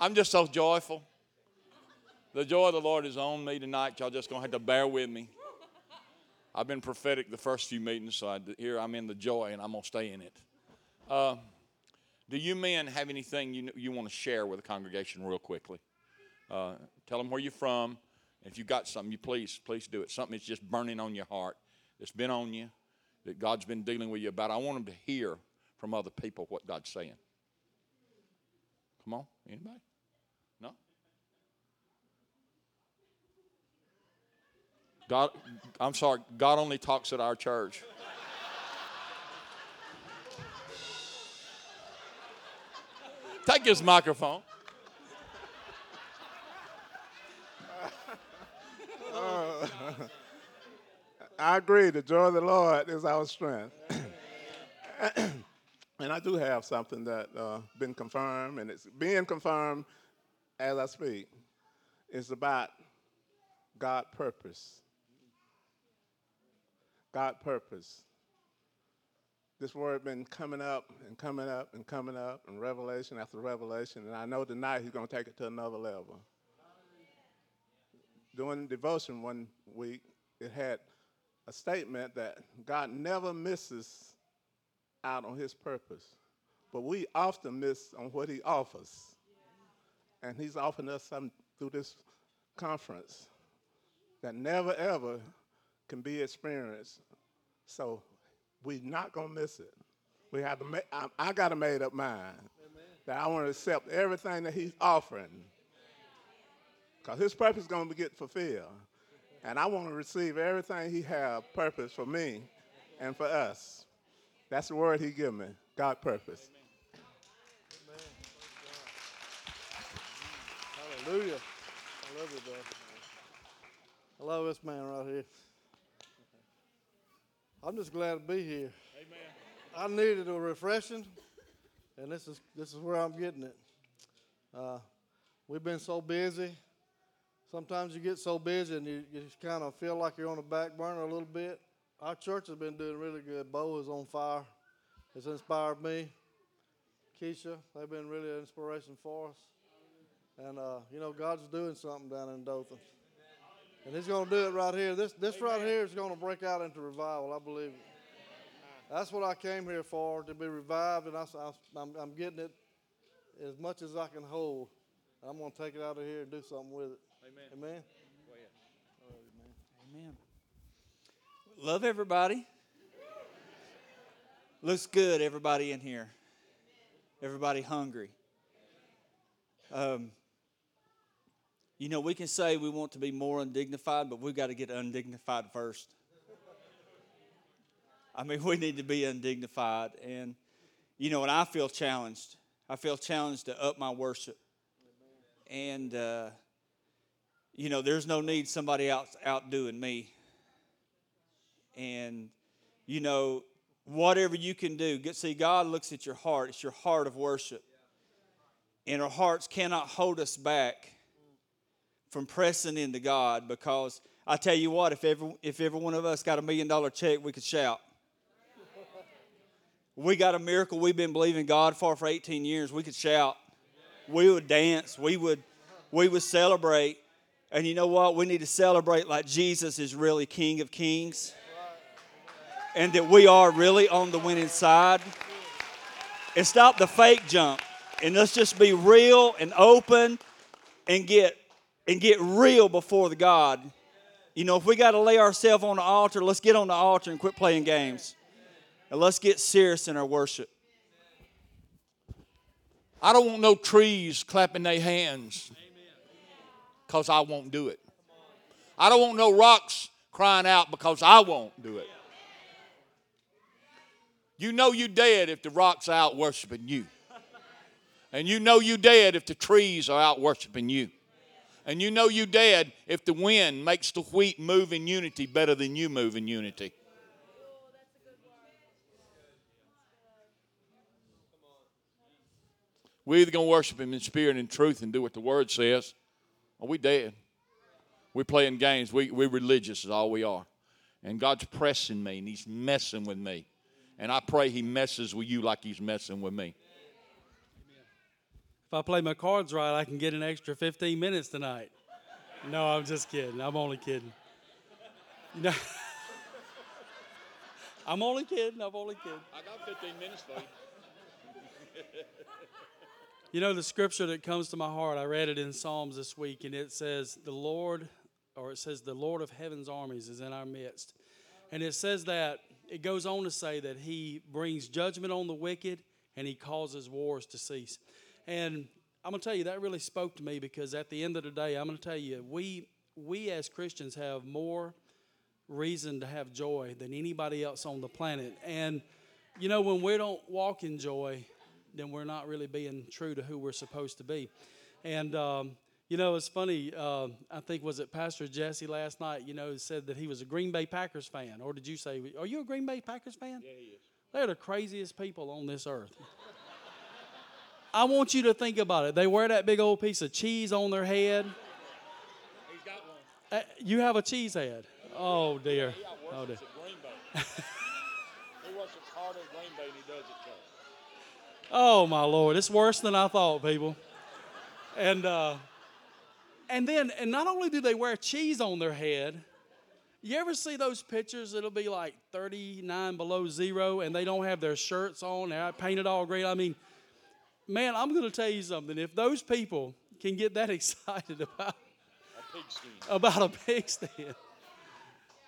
I'm just so joyful. The joy of the Lord is on me tonight. Y'all just gonna have to bear with me. I've been prophetic the first few meetings, so I, here I'm in the joy, and I'm gonna stay in it. Uh, do you men have anything you you want to share with the congregation real quickly? Uh, tell them where you're from. If you got something, you please please do it. Something that's just burning on your heart, that's been on you, that God's been dealing with you about. I want them to hear from other people what God's saying. Come on, anybody? God, I'm sorry, God only talks at our church. Take his microphone. I agree. The joy of the Lord is our strength. and I do have something that uh, been confirmed, and it's being confirmed as I speak. It's about God purpose. God purpose. This word been coming up and coming up and coming up, and revelation after revelation, and I know tonight He's to take it to another level. Doing devotion one week, it had a statement that God never misses out on his purpose, but we often miss on what he offers. And he's offering us something through this conference that never ever can be experienced. So we're not going to miss it. We have to make, I, I got a made up mind that I want to accept everything that he's offering. Because his purpose is going to get fulfilled. And I want to receive everything he has purpose for me and for us. That's the word he give me, God purpose. Amen. Hallelujah. I love it, brother. I love this man right here. I'm just glad to be here. Amen. I needed a refreshing, and this is this is where I'm getting it. Uh, we've been so busy Sometimes you get so busy and you, you just kind of feel like you're on the back burner a little bit. Our church has been doing really good. Bo is on fire. It's inspired me. Keisha, they've been really an inspiration for us. And, uh, you know, God's doing something down in Dothan. And He's going to do it right here. This, this right here is going to break out into revival. I believe it. That's what I came here for, to be revived. And I, I'm, I'm getting it as much as I can hold. I'm going to take it out of here and do something with it. Amen. Amen. Amen. Love everybody. Looks good, everybody in here. Everybody hungry. Um, you know, we can say we want to be more undignified, but we've got to get undignified first. I mean, we need to be undignified. And, you know, and I feel challenged. I feel challenged to up my worship. And, uh, you know, there's no need somebody else outdoing me. And, you know, whatever you can do, see, God looks at your heart. It's your heart of worship. And our hearts cannot hold us back from pressing into God because I tell you what, if every, if every one of us got a million dollar check, we could shout. We got a miracle we've been believing God for for 18 years, we could shout. We would dance. We would, we would celebrate. And you know what? We need to celebrate like Jesus is really King of Kings and that we are really on the winning side. And stop the fake jump. And let's just be real and open and get and get real before the God. You know, if we got to lay ourselves on the altar, let's get on the altar and quit playing games. And let's get serious in our worship. I don't want no trees clapping their hands because I won't do it. I don't want no rocks crying out because I won't do it. You know you dead if the rocks are out worshiping you. And you know you dead if the trees are out worshiping you. And you know you dead if the wind makes the wheat move in unity better than you move in unity. We're either going to worship Him in spirit and truth and do what the Word says, are we dead? We're playing games. We, we're religious, is all we are. And God's pressing me, and He's messing with me. And I pray He messes with you like He's messing with me. If I play my cards right, I can get an extra 15 minutes tonight. No, I'm just kidding. I'm only kidding. You know, I'm only kidding. I'm only kidding. I got 15 minutes for you. You know, the scripture that comes to my heart, I read it in Psalms this week, and it says, The Lord, or it says, The Lord of heaven's armies is in our midst. And it says that, it goes on to say that He brings judgment on the wicked and He causes wars to cease. And I'm going to tell you, that really spoke to me because at the end of the day, I'm going to tell you, we, we as Christians have more reason to have joy than anybody else on the planet. And, you know, when we don't walk in joy, then we're not really being true to who we're supposed to be. And, um, you know, it's funny. Uh, I think, was it Pastor Jesse last night, you know, said that he was a Green Bay Packers fan. Or did you say, are you a Green Bay Packers fan? Yeah, he is. They're the craziest people on this earth. I want you to think about it. They wear that big old piece of cheese on their head. He's got one. Uh, you have a cheese head. Oh, dear. He Oh, dear. worships at Green Bay. he worships harder at Green Bay he does at church. Oh my Lord, it's worse than I thought, people. And uh, and then and not only do they wear cheese on their head, you ever see those pictures? It'll be like 39 below zero, and they don't have their shirts on. They're painted all green. I mean, man, I'm going to tell you something. If those people can get that excited about A pigskin. about a pig stand.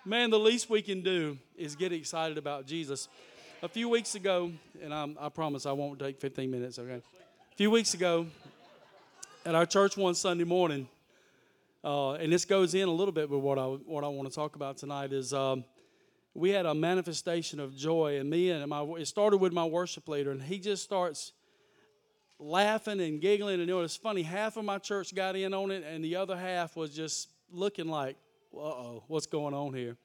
Man, the least we can do is get excited about Jesus. A few weeks ago, and I'm, I promise I won't take 15 minutes, okay? A few weeks ago, at our church one Sunday morning, uh, and this goes in a little bit with what I, what I want to talk about tonight, is um, we had a manifestation of joy, and me and my, it started with my worship leader, and he just starts laughing and giggling. And you it was funny. Half of my church got in on it, and the other half was just looking like, uh oh, what's going on here?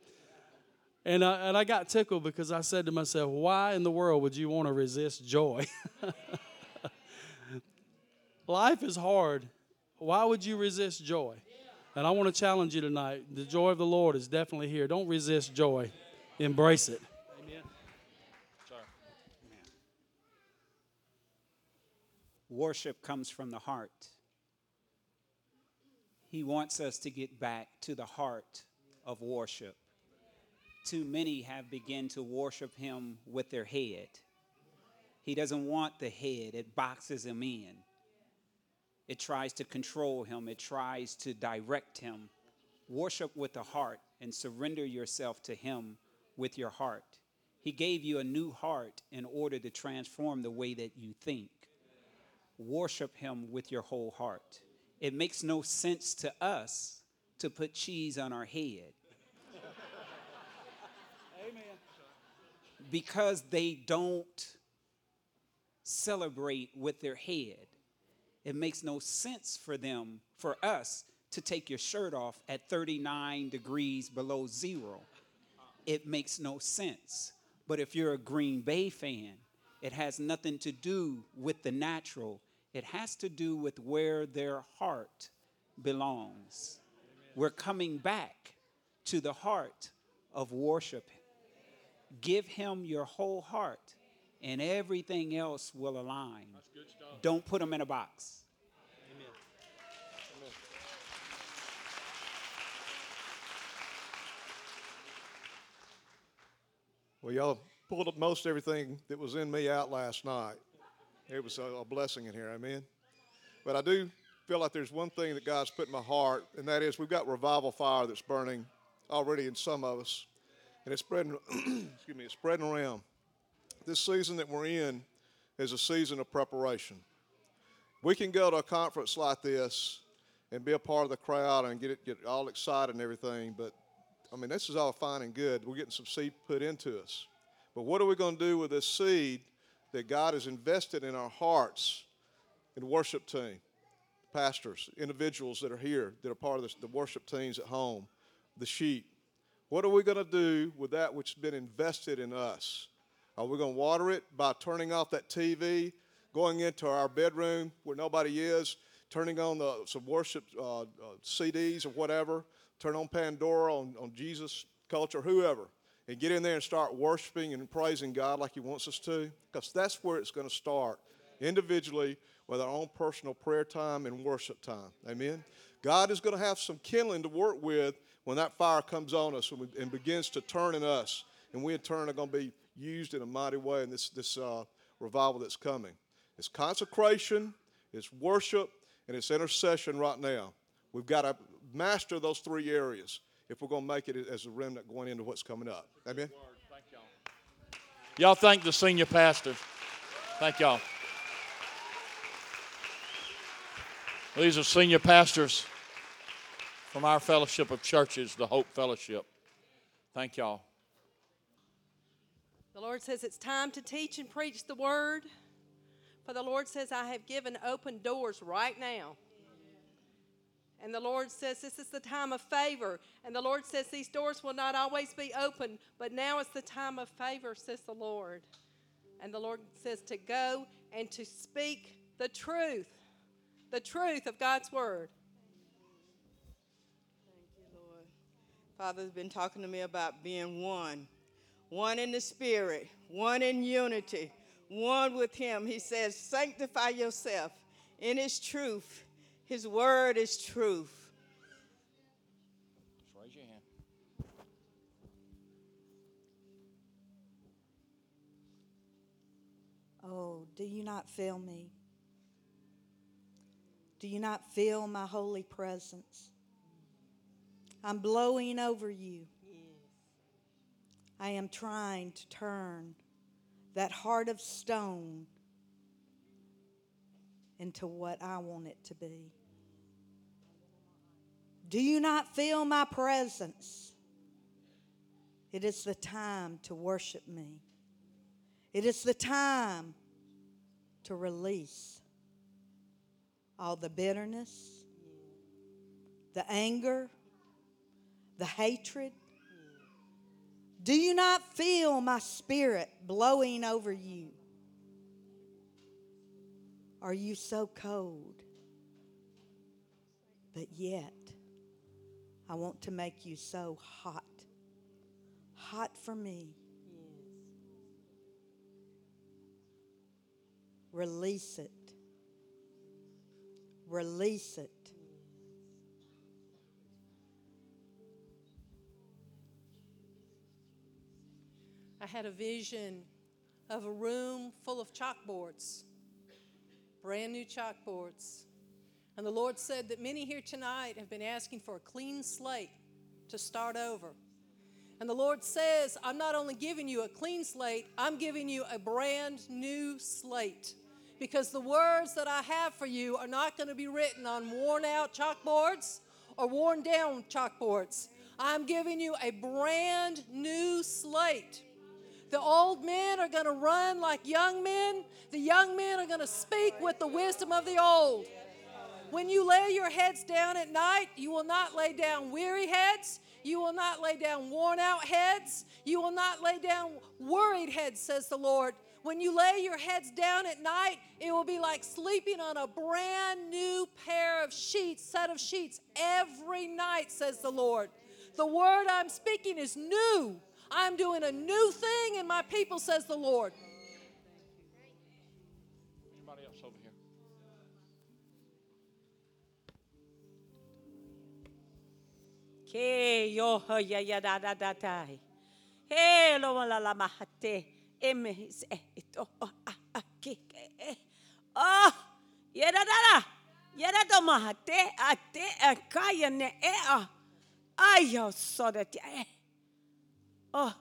And I, and I got tickled because I said to myself, why in the world would you want to resist joy? Life is hard. Why would you resist joy? And I want to challenge you tonight. The joy of the Lord is definitely here. Don't resist joy, embrace it. Worship comes from the heart. He wants us to get back to the heart of worship. Too many have begun to worship him with their head. He doesn't want the head, it boxes him in. It tries to control him, it tries to direct him. Worship with the heart and surrender yourself to him with your heart. He gave you a new heart in order to transform the way that you think worship him with your whole heart. It makes no sense to us to put cheese on our head. Amen. Because they don't celebrate with their head. It makes no sense for them, for us, to take your shirt off at 39 degrees below zero. It makes no sense. But if you're a Green Bay fan, it has nothing to do with the natural. It has to do with where their heart belongs. We're coming back to the heart of worship. Give him your whole heart, and everything else will align. Don't put them in a box. Well, y'all pulled up most everything that was in me out last night. It was a, blessing in here, amen. But I do feel like there's one thing that God's put in my heart, and that is we've got revival fire that's burning already in some of us, and it's spreading. excuse me, it's spreading around. This season that we're in is a season of preparation. We can go to a conference like this and be a part of the crowd and get it, get all excited and everything, but I mean, this is all fine and good. We're getting some seed put into us. But what are we going to do with this seed that God has invested in our hearts in worship team, pastors, individuals that are here that are part of this, the worship teams at home, the sheep? What are we going to do with that which has been invested in us? Are we going to water it by turning off that TV, going into our bedroom where nobody is, turning on the, some worship uh, uh, CDs or whatever, turn on Pandora, on, on Jesus culture, whoever, and get in there and start worshiping and praising God like He wants us to? Because that's where it's going to start. Individually, with our own personal prayer time and worship time. Amen. God is going to have some kindling to work with when that fire comes on us and, we, and begins to turn in us. And we in turn are going to be used in a mighty way in this, this uh, revival that's coming. It's consecration, it's worship, and it's intercession right now. We've got to master those three areas if we're going to make it as a remnant going into what's coming up. Amen. Y'all thank the senior pastors. Thank y'all. These are senior pastors from our fellowship of churches, the Hope Fellowship. Thank y'all. The Lord says it's time to teach and preach the word. For the Lord says, I have given open doors right now. And the Lord says, This is the time of favor. And the Lord says, These doors will not always be open, but now is the time of favor, says the Lord. And the Lord says to go and to speak the truth, the truth of God's word. Thank you, Lord. Father's been talking to me about being one one in the spirit, one in unity, one with Him. He says, Sanctify yourself in His truth. His word is truth. Just raise your hand. Oh, do you not feel me? Do you not feel my holy presence? I'm blowing over you. I am trying to turn that heart of stone into what I want it to be. Do you not feel my presence? It is the time to worship me. It is the time to release all the bitterness, the anger, the hatred. Do you not feel my spirit blowing over you? Are you so cold? But yet, I want to make you so hot. Hot for me. Release it. Release it. I had a vision of a room full of chalkboards, brand new chalkboards. And the Lord said that many here tonight have been asking for a clean slate to start over. And the Lord says, I'm not only giving you a clean slate, I'm giving you a brand new slate. Because the words that I have for you are not going to be written on worn out chalkboards or worn down chalkboards. I'm giving you a brand new slate. The old men are going to run like young men. The young men are going to speak with the wisdom of the old. When you lay your heads down at night, you will not lay down weary heads. You will not lay down worn out heads. You will not lay down worried heads, says the Lord. When you lay your heads down at night, it will be like sleeping on a brand new pair of sheets, set of sheets, every night, says the Lord. The word I'm speaking is new. I'm doing a new thing in my people, says the Lord. Anybody else over here? Ke yo ya ya da da da dai. He lo la la mahate. Eme se ito a a ke ke. Oh, ya da da da. Ya da do mahate a te a kaya ne e a. Ay yo so da te. Oh.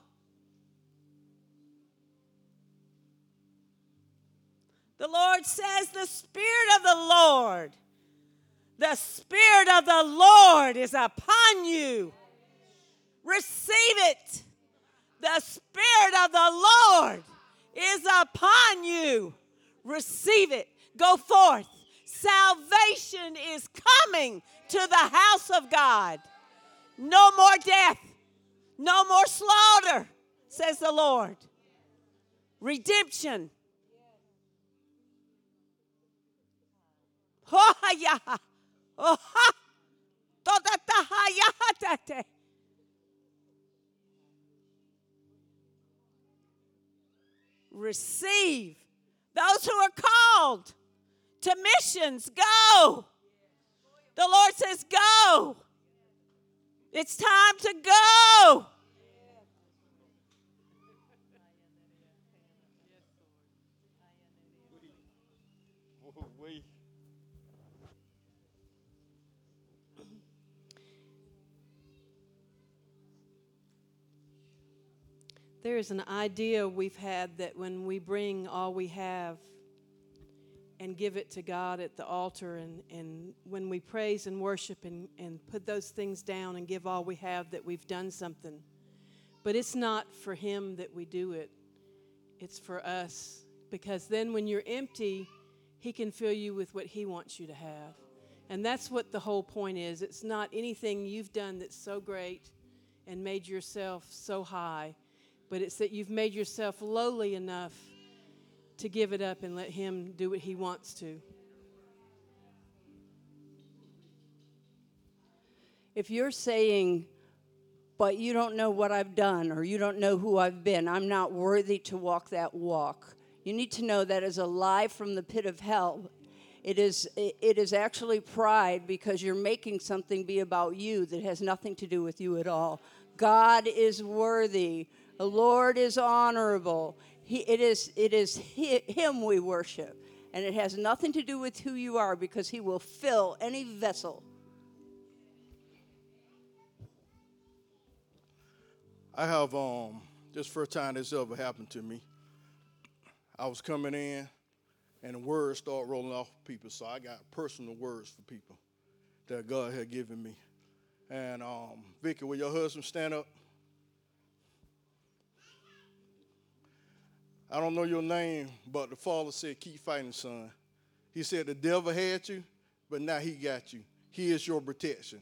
The Lord says, The Spirit of the Lord, the Spirit of the Lord is upon you. Receive it. The Spirit of the Lord is upon you. Receive it. Go forth. Salvation is coming to the house of God. No more death. No more slaughter, says the Lord. Redemption. Oh, yeah. Oh, ha. Receive those who are called to missions. Go. The Lord says, Go. It's time to go. There is an idea we've had that when we bring all we have and give it to God at the altar, and, and when we praise and worship and, and put those things down and give all we have, that we've done something. But it's not for Him that we do it, it's for us. Because then when you're empty, He can fill you with what He wants you to have. And that's what the whole point is. It's not anything you've done that's so great and made yourself so high, but it's that you've made yourself lowly enough to give it up and let Him do what He wants to. If you're saying, but you don't know what I've done or you don't know who I've been, I'm not worthy to walk that walk. You need to know that is a lie from the pit of hell. It is, it is actually pride because you're making something be about you that has nothing to do with you at all. God is worthy. The Lord is honorable. He, it is, it is hi- Him we worship. And it has nothing to do with who you are because He will fill any vessel. I have um this first time this ever happened to me. I was coming in and the words start rolling off people, so I got personal words for people that God had given me. And um, Vicky, will your husband stand up? I don't know your name, but the father said, Keep fighting, son. He said, The devil had you, but now he got you. He is your protection.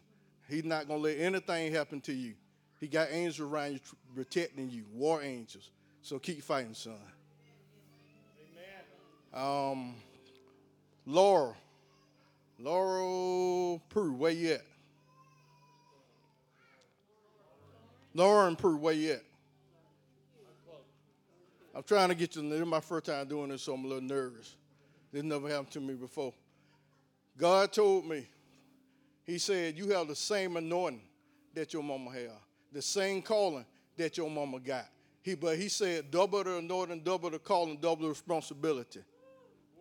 He's not going to let anything happen to you. He got angels around you protecting you, war angels. So keep fighting, son. Amen. Um, Laura. Laurel Prue, where you at? Lauren Prue, where you at? I'm trying to get you. This is my first time doing this, so I'm a little nervous. This never happened to me before. God told me, He said, You have the same anointing that your mama had, the same calling that your mama got. He, but He said, double the anointing, double the calling, double the responsibility.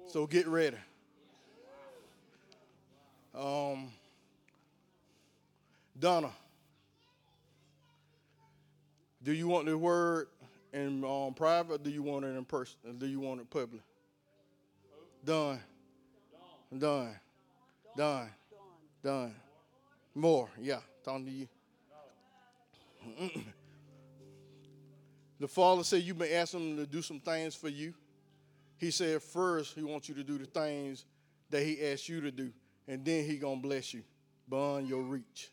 So get ready. Um, Donna, do you want the word in um, private do you want it in person? Or do you want it public? Done. Done. Done. Done. More. Yeah. Talking to you. the Father said you've been asking him to do some things for you. He said first he wants you to do the things that he asked you to do, and then he gonna bless you beyond your reach.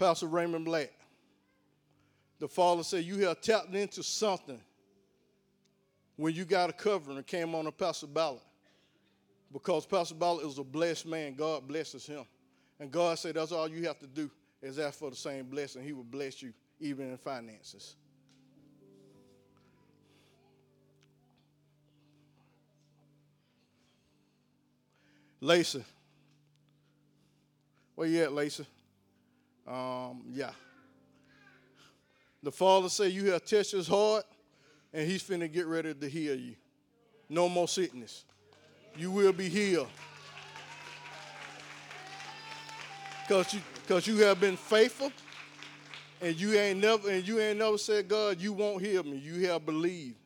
Pastor Raymond Black. The Father said you have tapped into something when you got a covering and came on a Pastor Ballard. Because Pastor Ballard is a blessed man, God blesses him. And God said that's all you have to do is ask for the same blessing. He will bless you even in finances. Lacey. Where you at, Lacey? Um, yeah. The Father said you have touched his heart, and he's finna get ready to heal you. No more sickness. You will be healed. Cause you, cause you have been faithful, and you ain't never, and you ain't never said, God, you won't heal me. You have believed,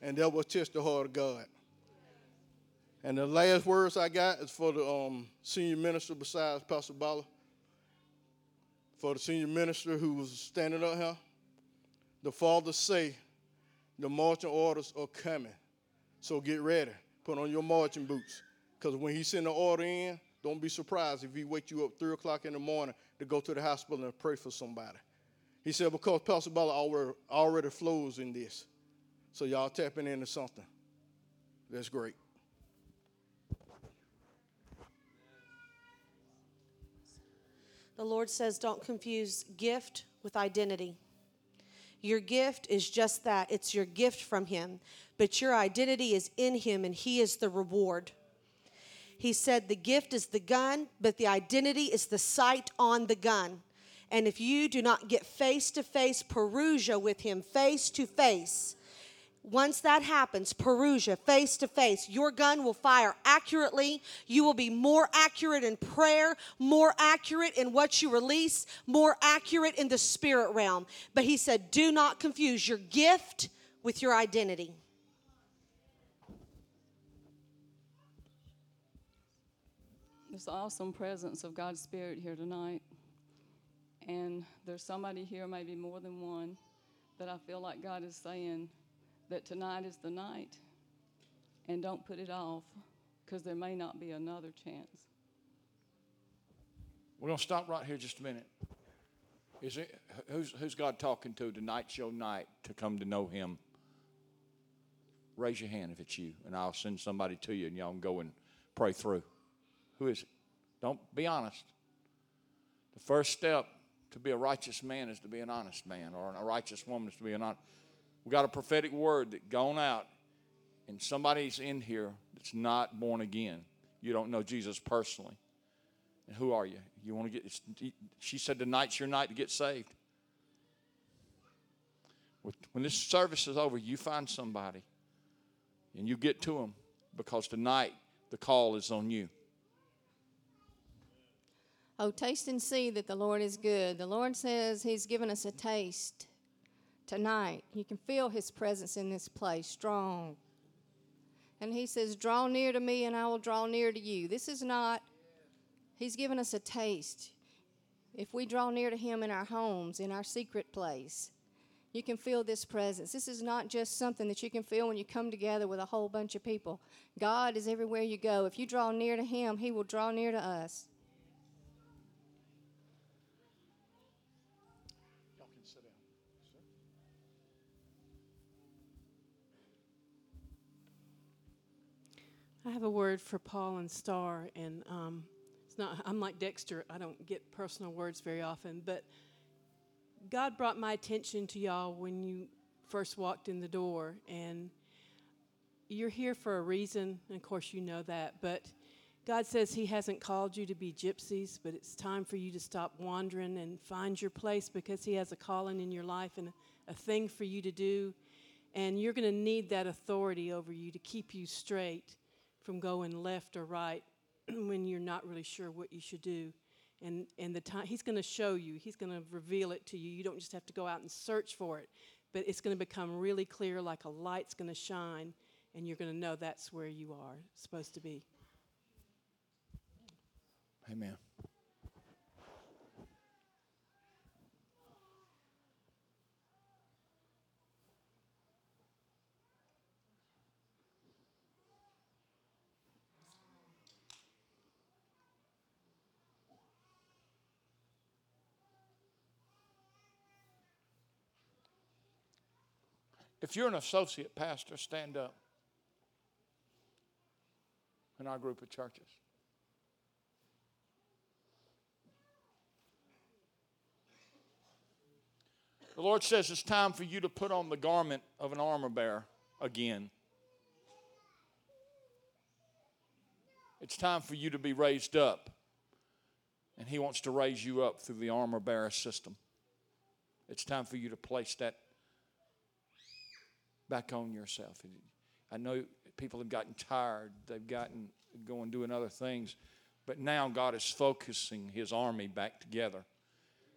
and that will touch the heart of God. And the last words I got is for the um, senior minister besides Pastor Bala. For the senior minister who was standing up here, the father say, the marching orders are coming. So get ready. Put on your marching boots. Because when he send the order in, don't be surprised if he wake you up 3 o'clock in the morning to go to the hospital and pray for somebody. He said, because Pastor Bala already, already flows in this. So y'all tapping into something. That's great. The Lord says, don't confuse gift with identity. Your gift is just that it's your gift from Him, but your identity is in Him and He is the reward. He said the gift is the gun, but the identity is the sight on the gun. And if you do not get face to face parousia with Him, face to face, once that happens, parousia, face to face, your gun will fire accurately. You will be more accurate in prayer, more accurate in what you release, more accurate in the spirit realm. But he said, do not confuse your gift with your identity. An awesome presence of God's Spirit here tonight. And there's somebody here, maybe more than one, that I feel like God is saying that tonight is the night. And don't put it off because there may not be another chance. We're going to stop right here just a minute. Is it, who's, who's God talking to? Tonight's your night to come to know Him. Raise your hand if it's you, and I'll send somebody to you, and y'all can go and pray through. Who is it? Don't be honest. The first step to be a righteous man is to be an honest man, or a righteous woman is to be an honest. We got a prophetic word that gone out, and somebody's in here that's not born again. You don't know Jesus personally. And who are you? You want to get? She said tonight's your night to get saved. When this service is over, you find somebody, and you get to them because tonight the call is on you. Oh, taste and see that the Lord is good. The Lord says He's given us a taste tonight. You can feel His presence in this place, strong. And He says, Draw near to me, and I will draw near to you. This is not, He's given us a taste. If we draw near to Him in our homes, in our secret place, you can feel this presence. This is not just something that you can feel when you come together with a whole bunch of people. God is everywhere you go. If you draw near to Him, He will draw near to us. I have a word for Paul and Star, and um, it's not. I'm like Dexter. I don't get personal words very often, but God brought my attention to y'all when you first walked in the door, and you're here for a reason. And of course, you know that, but God says He hasn't called you to be gypsies, but it's time for you to stop wandering and find your place because He has a calling in your life and a, thing for you to do. And you're going to need that authority over you to keep you straight from going left or right when you're not really sure what you should do. And, and the time he's going to show you, he's going to reveal it to you. You don't just have to go out and search for it, but it's going to become really clear, like a light's going to shine, and you're going to know that's where you are supposed to be. Amen. If you're an associate pastor, stand up in our group of churches. The Lord says it's time for you to put on the garment of an armor bearer again. It's time for you to be raised up. And He wants to raise you up through the armor bearer system. It's time for you to place that back on yourself. I know people have gotten tired, they've gotten going doing other things, but now God is focusing His army back together,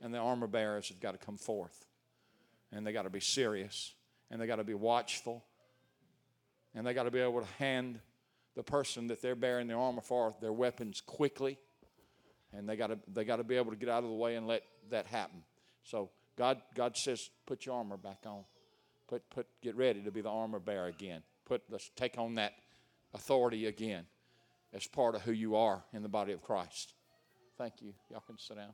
and the armor bearers have got to come forth, and they got to be serious, and they got to be watchful, and they got to be able to hand the person that they're bearing their armor for their weapons quickly, and they got to they got to be able to get out of the way and let that happen. So God God says, put your armor back on. Put, put, get ready to be the armor bearer again. Put, let's take on that authority again as part of who you are in the body of Christ. Thank you. Y'all can sit down.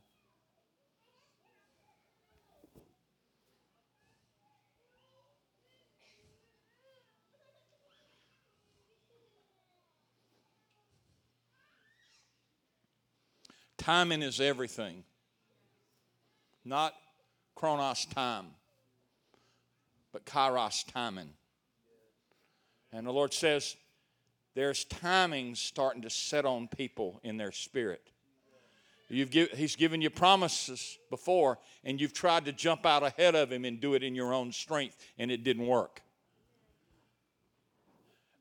Timing is everything, not chronos time. But kairos timing. And the Lord says there's timings starting to set on people in their spirit. You've give, he's given you promises before, and you've tried to jump out ahead of him and do it in your own strength, and it didn't work.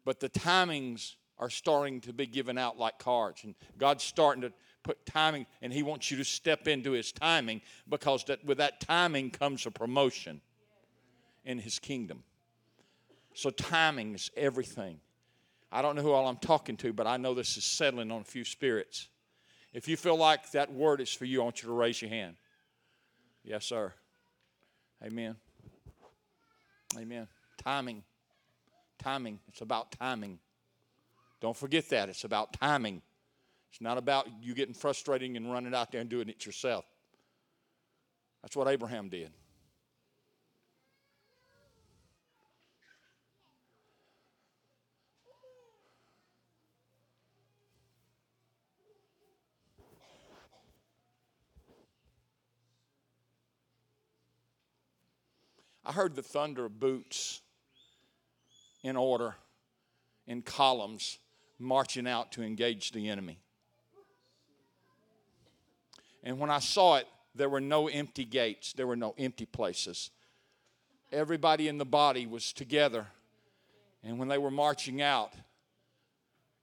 But the timings are starting to be given out like cards, and God's starting to put timing, and He wants you to step into His timing because that, with that timing comes a promotion in His kingdom. So, timing is everything. I don't know who all I'm talking to, but I know this is settling on a few spirits. If you feel like that word is for you, I want you to raise your hand. Yes, sir. Amen. Amen. Timing. Timing. It's about timing. Don't forget that. It's about timing. It's not about you getting frustrated and running out there and doing it yourself. That's what Abraham did. I heard the thunder of boots in order, in columns, marching out to engage the enemy. And when I saw it, there were no empty gates, there were no empty places. Everybody in the body was together. And when they were marching out,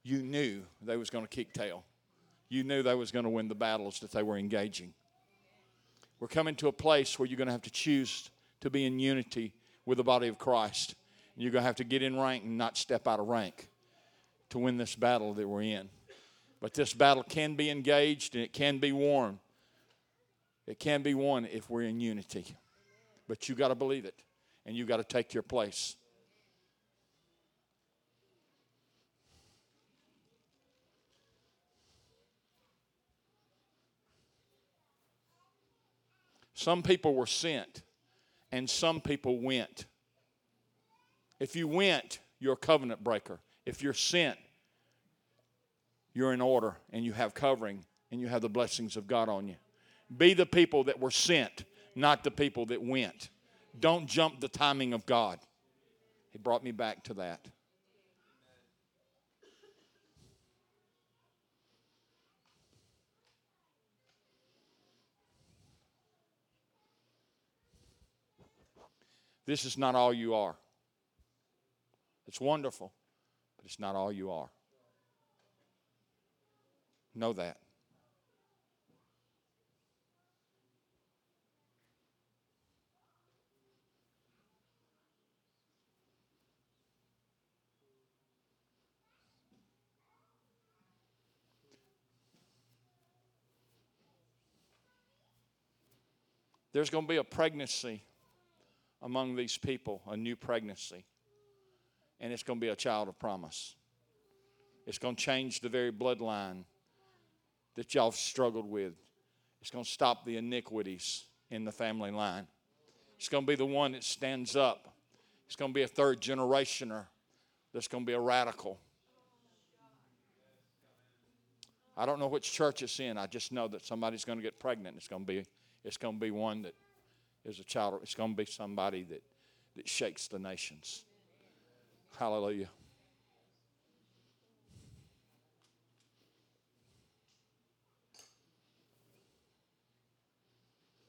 you knew they was going to kick tail. You knew they was going to win the battles that they were engaging. We're coming to a place where you're going to have to choose to be in unity with the body of Christ. You're going to have to get in rank and not step out of rank to win this battle that we're in. But this battle can be engaged and it can be won. It can be won if we're in unity. But you got to believe it and you got to take your place. Some people were sent and some people went. If you went, you're a covenant breaker. If you're sent, you're in order and you have covering and you have the blessings of God on you. Be the people that were sent, not the people that went. Don't jump the timing of God. He brought me back to that. This is not all you are. It's wonderful, but it's not all you are. Know that. There's going to be a pregnancy among these people, a new pregnancy. And it's going to be a child of promise. It's going to change the very bloodline that y'all struggled with. It's going to stop the iniquities in the family line. It's going to be the one that stands up. It's going to be a third generationer that's going to be a radical. I don't know which church it's in. I just know that somebody's going to get pregnant. It's going to be it's going to be one that is a child. It's going to be somebody that, that shakes the nations. Hallelujah.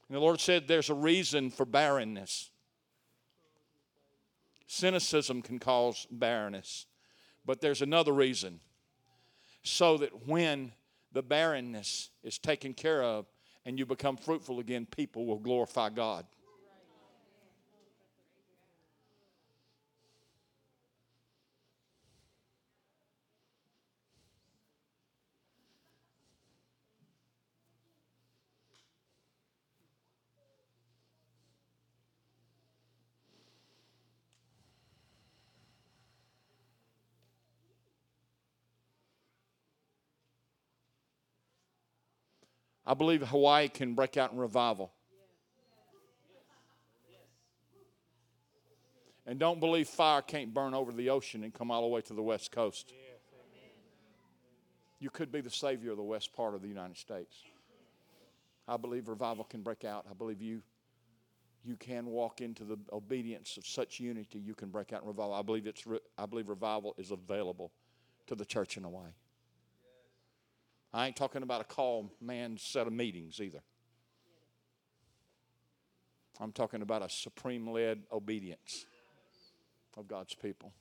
And the Lord said there's a reason for barrenness. Cynicism can cause barrenness, but there's another reason. So that when the barrenness is taken care of, and you become fruitful again, people will glorify God. I believe Hawaii can break out in revival. And don't believe fire can't burn over the ocean and come all the way to the west coast. You could be the savior of the west part of the United States. I believe revival can break out. I believe you you can walk into the obedience of such unity, you can break out in revival. I believe it's. I believe revival is available to the church in a way. I ain't talking about a call man set of meetings either. I'm talking about a supreme led obedience of God's people.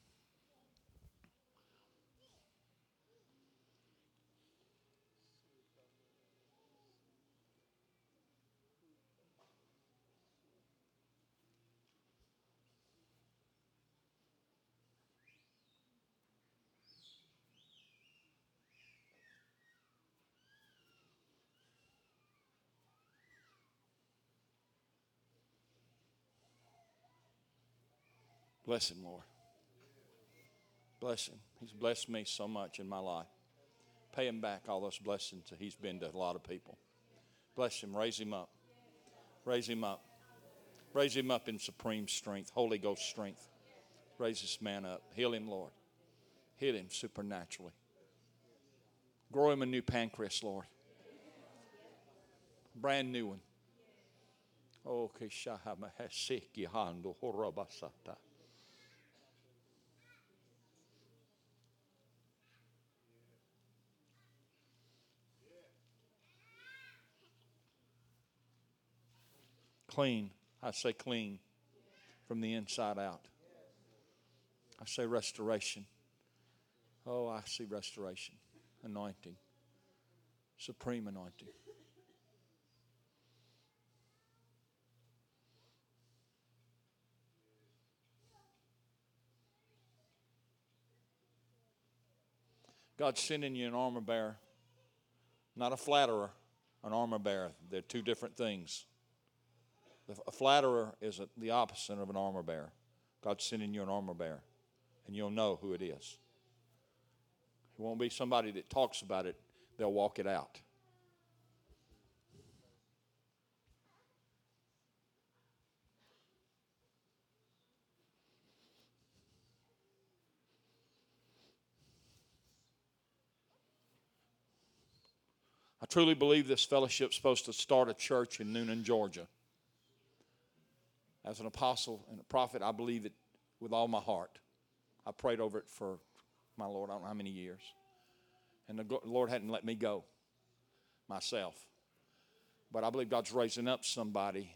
Bless him, Lord. Bless him. He's blessed me so much in my life. Pay him back all those blessings that he's been to a lot of people. Bless him. Raise him up. Raise him up. Raise him up in supreme strength, Holy Ghost strength. Raise this man up. Heal him, Lord. Heal him supernaturally. Grow him a new pancreas, Lord. Brand new one. Oh, Kishahama Heseki Hando. Clean. I say clean from the inside out. I say restoration. Oh, I see restoration, anointing, supreme anointing. God's sending you an armor bearer, not a flatterer, an armor bearer. They're two different things. A flatterer is the opposite of an armor bearer. God's sending you an armor bearer, and you'll know who it is. It won't be somebody that talks about it, they'll walk it out. I truly believe this fellowship's supposed to start a church in Newnan, Georgia. As an apostle and a prophet, I believe it with all my heart. I prayed over it for my Lord, I don't know how many years. And the Lord hadn't let me go myself. But I believe God's raising up somebody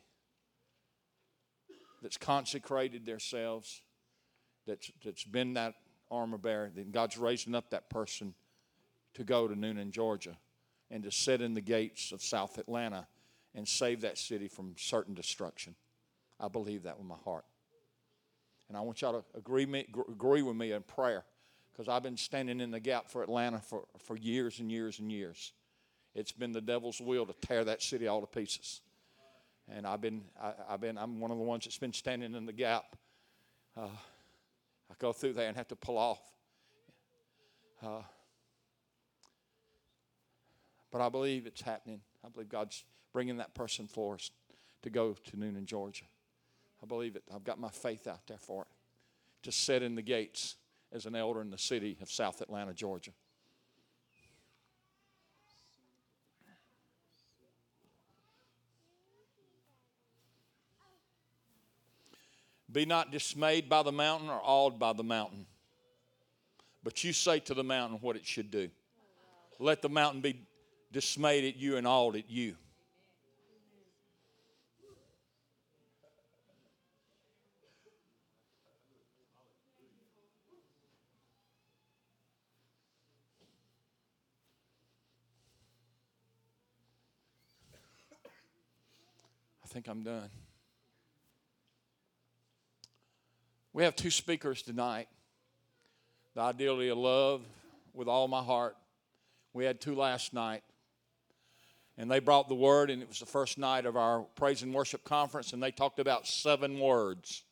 that's consecrated themselves, that's, that's been that armor bearer. Then God's raising up that person to go to Newnan, Georgia, and to sit in the gates of South Atlanta and save that city from certain destruction. I believe that with my heart. And I want y'all to agree, me, agree with me in prayer because I've been standing in the gap for Atlanta for, for years and years and years. It's been the devil's will to tear that city all to pieces. And I've been, I, have been, I'm one of the ones that's been standing in the gap. Uh, I go through there and have to pull off. Uh, but I believe it's happening. I believe God's bringing that person for us to go to Newnan, Georgia. I believe it. I've got my faith out there for it. To sit in the gates as an elder in the city of South Atlanta, Georgia. Be not dismayed by the mountain or awed by the mountain. But you say to the mountain what it should do. Let the mountain be dismayed at you and awed at you. Think I'm done. We have two speakers tonight. The ideally of love with all my heart. We had two last night. And they brought the word, and it was the first night of our praise and worship conference, and they talked about seven words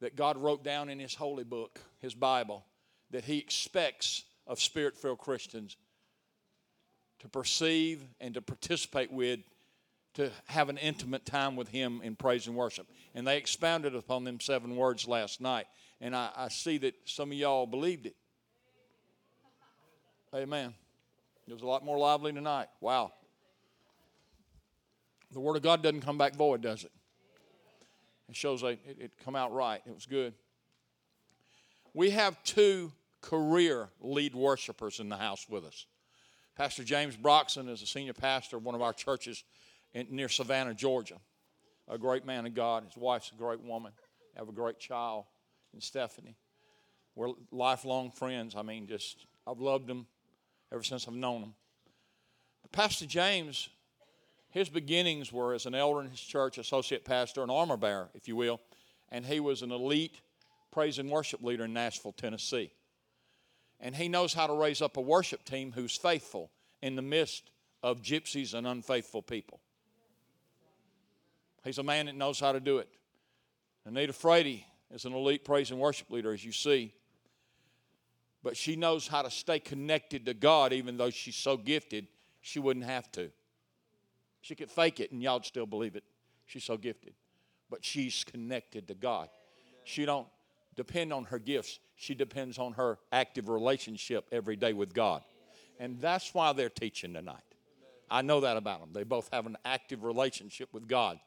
that God wrote down in His holy book, His Bible, that He expects of spirit filled Christians to perceive and to participate with to have an intimate time with Him in praise and worship. And they expounded upon them seven words last night. And I, I see that some of y'all believed it. Amen. It was a lot more lively tonight. Wow. The Word of God doesn't come back void, does it? It shows it, it come out right. It was good. We have two career lead worshipers in the house with us. Pastor James Broxson is a senior pastor of one of our churches in, near Savannah, Georgia. A great man of God. His wife's a great woman. They have a great child in Stephanie. We're lifelong friends. I mean, just I've loved them ever since I've known them. But Pastor James, his beginnings were as an elder in his church, associate pastor, an armor bearer, if you will, and he was an elite praise and worship leader in Nashville, Tennessee. And he knows how to raise up a worship team who's faithful in the midst of gypsies and unfaithful people. He's a man that knows how to do it. Anita Frady is an elite praise and worship leader, as you see. But she knows how to stay connected to God, even though she's so gifted, she wouldn't have to. She could fake it and y'all'd still believe it. She's so gifted. But she's connected to God. She don't depend on her gifts. She depends on her active relationship every day with God. And that's why they're teaching tonight. I know that about them. They both have an active relationship with God.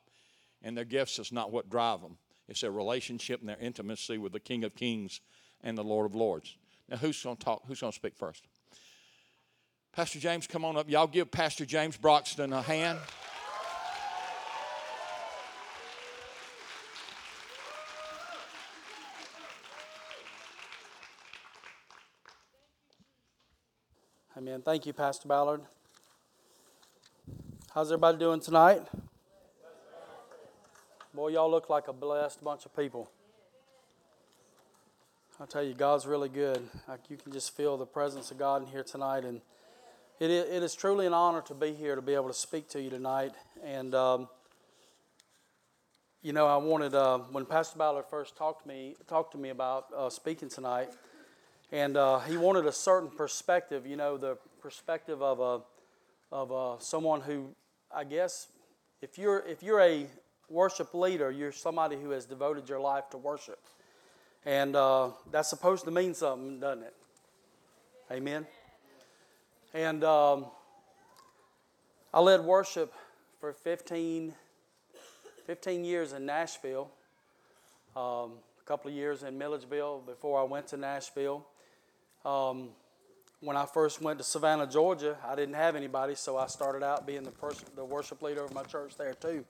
And their gifts is not what drive them. It's their relationship and their intimacy with the King of Kings and the Lord of Lords. Now, who's going to talk? Who's going to speak first? Pastor James, come on up. Y'all give Pastor James Broxton a hand. Amen. Thank you, Pastor Ballard. How's everybody doing tonight? Boy, y'all look like a blessed bunch of people. I tell you, God's really good. Like you can just feel the presence of God in here tonight, and it is, it is truly an honor to be here to be able to speak to you tonight. And um, you know, I wanted uh, when Pastor Ballard first talked to me talked to me about uh, speaking tonight, and uh, he wanted a certain perspective. You know, the perspective of a of a, someone who, I guess, if you're if you're a worship leader, you're somebody who has devoted your life to worship. And uh, that's supposed to mean something, doesn't it? Amen. And um, I led worship for 15, 15 years in Nashville, um, a couple of years in Milledgeville before I went to Nashville. Um, when I first went to Savannah, Georgia, I didn't have anybody, so I started out being the, person, the worship leader of my church there too.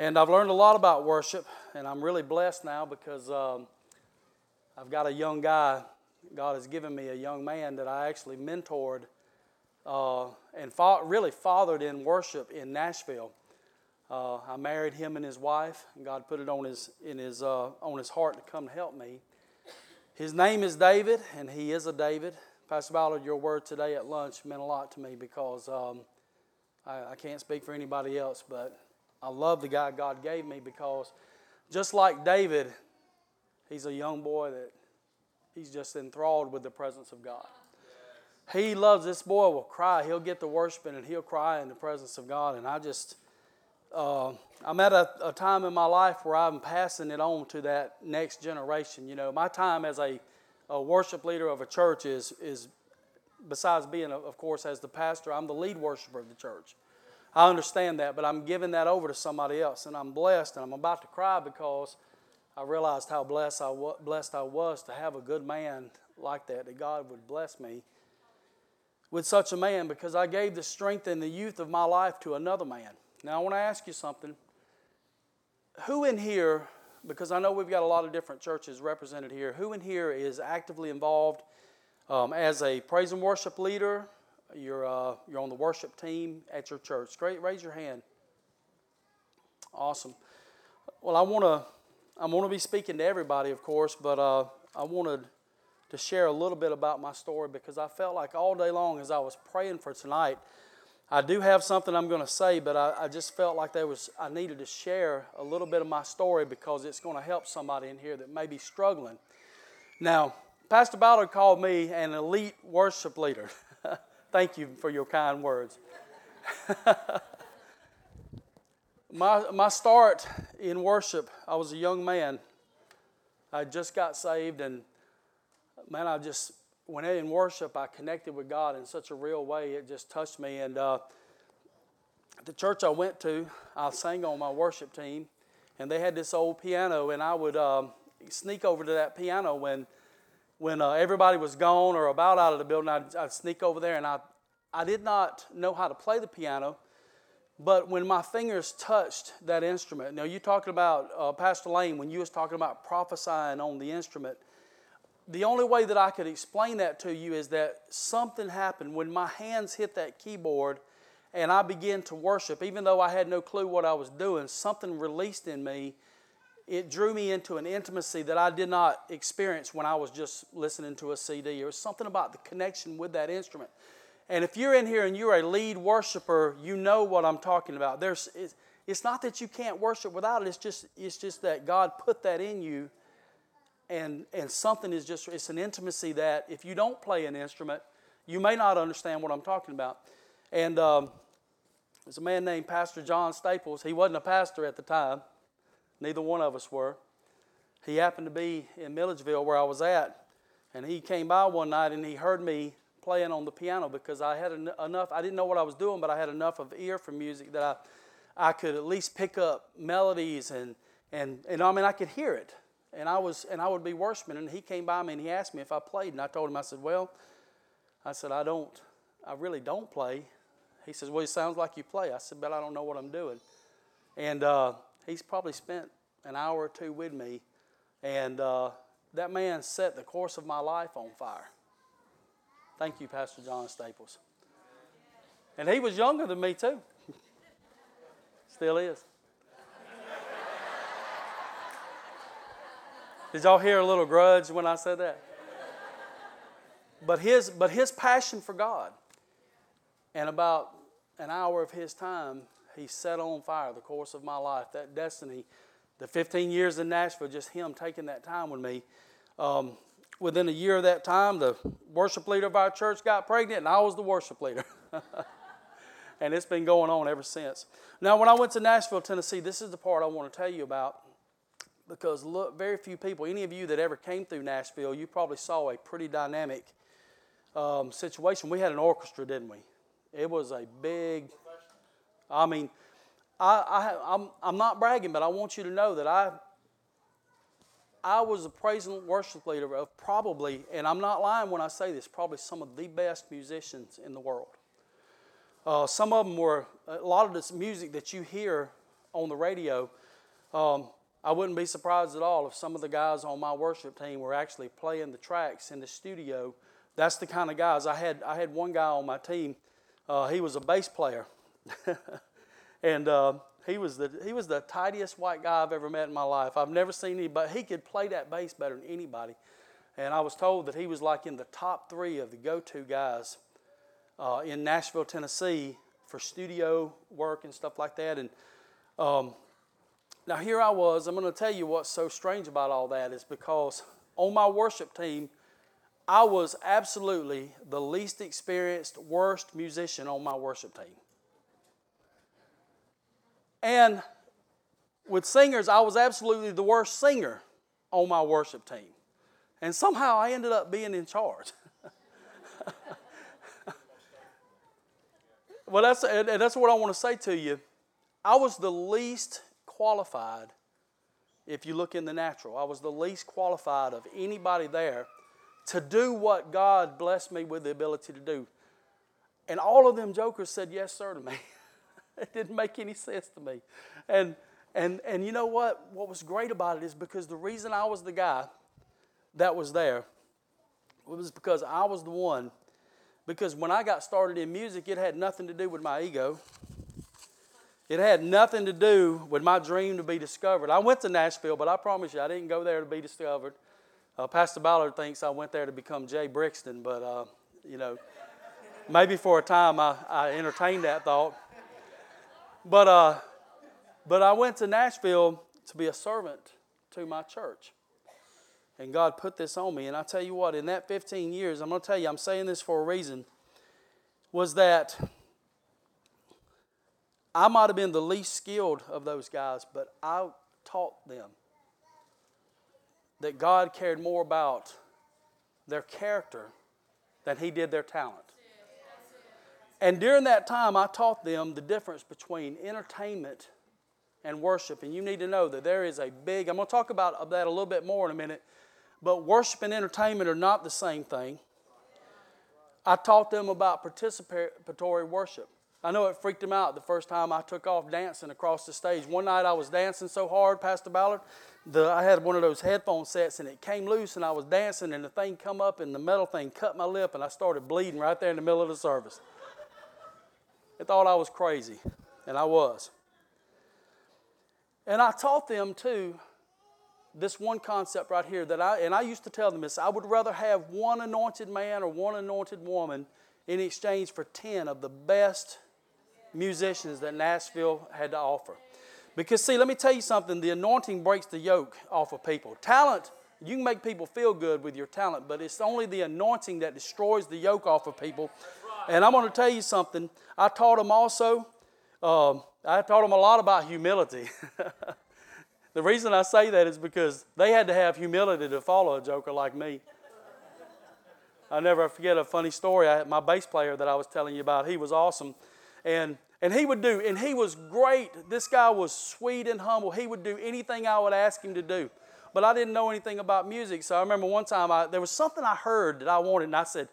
And I've learned a lot about worship, and I'm really blessed now because um, I've got a young guy. God has given me a young man that I actually mentored uh, and really fathered in worship in Nashville. Uh, I married him and his wife, and God put it on his in his uh, on his heart to come to help me. His name is David, and he is a David. Pastor Ballard, your word today at lunch meant a lot to me because um, I, I can't speak for anybody else, but I love the guy God gave me because just like David, he's a young boy that he's just enthralled with the presence of God. He loves this boy will cry. He'll get to worshiping and he'll cry in the presence of God. And I just, uh, I'm at a, a, time in my life where I'm passing it on to that next generation. You know, my time as a, a worship leader of a church is, is besides being, of course, as the pastor, I'm the lead worshiper of the church. I understand that, but I'm giving that over to somebody else, and I'm blessed, and I'm about to cry because I realized how blessed I, wa- blessed I was to have a good man like that, that God would bless me with such a man because I gave the strength and the youth of my life to another man. Now, I want to ask you something. Who in here, because I know we've got a lot of different churches represented here, who in here is actively involved um, as a praise and worship leader? You're, uh, you're on the worship team at your church. Great, raise your hand. Awesome. Well, I want to I'm going to be speaking to everybody, of course, but uh, I wanted to share a little bit about my story because I felt like all day long as I was praying for tonight, I do have something I'm going to say, but I, I just felt like there was I needed to share a little bit of my story because it's going to help somebody in here that may be struggling. Now, Pastor Ballard called me an elite worship leader. Thank you for your kind words. my, my start in worship, I was a young man. I just got saved, and man, I just, when in worship, I connected with God in such a real way. It just touched me. And uh, the church I went to, I sang on my worship team. and they had this old piano, and I would um, sneak over to that piano when when uh, everybody was gone or about out of the building. I'd, I'd sneak over there, and I I did not know how to play the piano, but when my fingers touched that instrument, now you're talking about uh, Pastor Lane when you was talking about prophesying on the instrument. The only way that I could explain that to you is that something happened when my hands hit that keyboard and I began to worship, even though I had no clue what I was doing, something released in me. It drew me into an intimacy that I did not experience when I was just listening to a CD. It was something about the connection with that instrument. And if you're in here and you're a lead worshiper, you know what I'm talking about. There's, it's not that you can't worship without it. It's just, it's just that God put that in you, and and something is just, it's an intimacy that if you don't play an instrument, you may not understand what I'm talking about. And um, there's a man named Pastor John Staples. He wasn't a pastor at the time. Neither one of us were. He happened to be in Milledgeville where I was at, and he came by one night and he heard me playing on the piano because I had en- enough. I didn't know what I was doing, but I had enough of ear for music that I, I could at least pick up melodies and and and I mean I could hear it. And I was and I would be worshiping. And he came by me and he asked me if I played, and I told him I said, well, I said I don't. I really don't play. He says, Well, it sounds like you play. I said, But I don't know what I'm doing. And uh, he's probably spent an hour or two with me. And uh, that man set the course of my life on fire. Thank you, Pastor John Staples. And he was younger than me, too. Still is. Did y'all hear a little grudge when I said that? But his, but his passion for God, and about an hour of his time, he set on fire the course of my life, that destiny, the 15 years in Nashville, just him taking that time with me. Um, within a year of that time, the worship leader of our church got pregnant, and I was the worship leader. and it's been going on ever since. Now, when I went to Nashville, Tennessee, this is the part I want to tell you about because look, very few people, any of you that ever came through Nashville, you probably saw a pretty dynamic um, situation. We had an orchestra, didn't we? It was a big, I mean, I, I, I'm, I'm not bragging, but I want you to know that I, I was a praise and worship leader of probably, and I'm not lying when I say this, probably some of the best musicians in the world. Uh, some of them were, a lot of this music that you hear on the radio, um, I wouldn't be surprised at all if some of the guys on my worship team were actually playing the tracks in the studio. That's the kind of guys I had. I had one guy on my team uh, he was a bass player, and uh, he was the he was the tidiest white guy I've ever met in my life. I've never seen anybody. He could play that bass better than anybody, and I was told that he was like in the top three of the go-to guys uh, in Nashville, Tennessee, for studio work and stuff like that. And um, now here I was. I'm going to tell you what's so strange about all that is because on my worship team I was absolutely the least experienced, worst musician on my worship team. And with singers, I was absolutely the worst singer on my worship team. And somehow I ended up being in charge. well, that's, and that's what I want to say to you. I was the least qualified, if you look in the natural. I was the least qualified of anybody there to do what God blessed me with the ability to do. And all of them jokers said yes, sir, to me. it didn't make any sense to me. And, and, and you know what? What was great about it is because the reason I was the guy that was there was because I was the one. Because when I got started in music, it had nothing to do with my ego. It had nothing to do with my dream to be discovered. I went to Nashville, but I promise you, I didn't go there to be discovered. Uh, Pastor Ballard thinks I went there to become Jay Brixton, but, uh, you know, maybe for a time I, I entertained that thought. But, uh, but I went to Nashville to be a servant to my church. And God put this on me. And I tell you what, in that 15 years, I'm going to tell you, I'm saying this for a reason, was that I might have been the least skilled of those guys, but I taught them that God cared more about their character than He did their talent. And during that time, I taught them the difference between entertainment and worship. And you need to know that there is a big, I'm going to talk about that a little bit more in a minute, but worship and entertainment are not the same thing. I taught them about participatory worship. I know it freaked them out the first time I took off dancing across the stage. One night I was dancing so hard, Pastor Ballard, the, I had one of those headphone sets and it came loose and I was dancing and the thing come up and the metal thing cut my lip and I started bleeding right there in the middle of the service. They thought I was crazy, and I was. And I taught them too this one concept right here that I and I used to tell them this I would rather have one anointed man or one anointed woman in exchange for 10 of the best musicians that Nashville had to offer. Because, see, let me tell you something the anointing breaks the yoke off of people. Talent, you can make people feel good with your talent, but it's only the anointing that destroys the yoke off of people. And I'm going to tell you something. I taught them also, um, I taught them a lot about humility. the reason I say that is because they had to have humility to follow a joker like me. I never forget a funny story. I, my bass player that I was telling you about, he was awesome. And and he would do, and he was great. This guy was sweet and humble. He would do anything I would ask him to do. But I didn't know anything about music. So I remember one time I, there was something I heard that I wanted, and I said,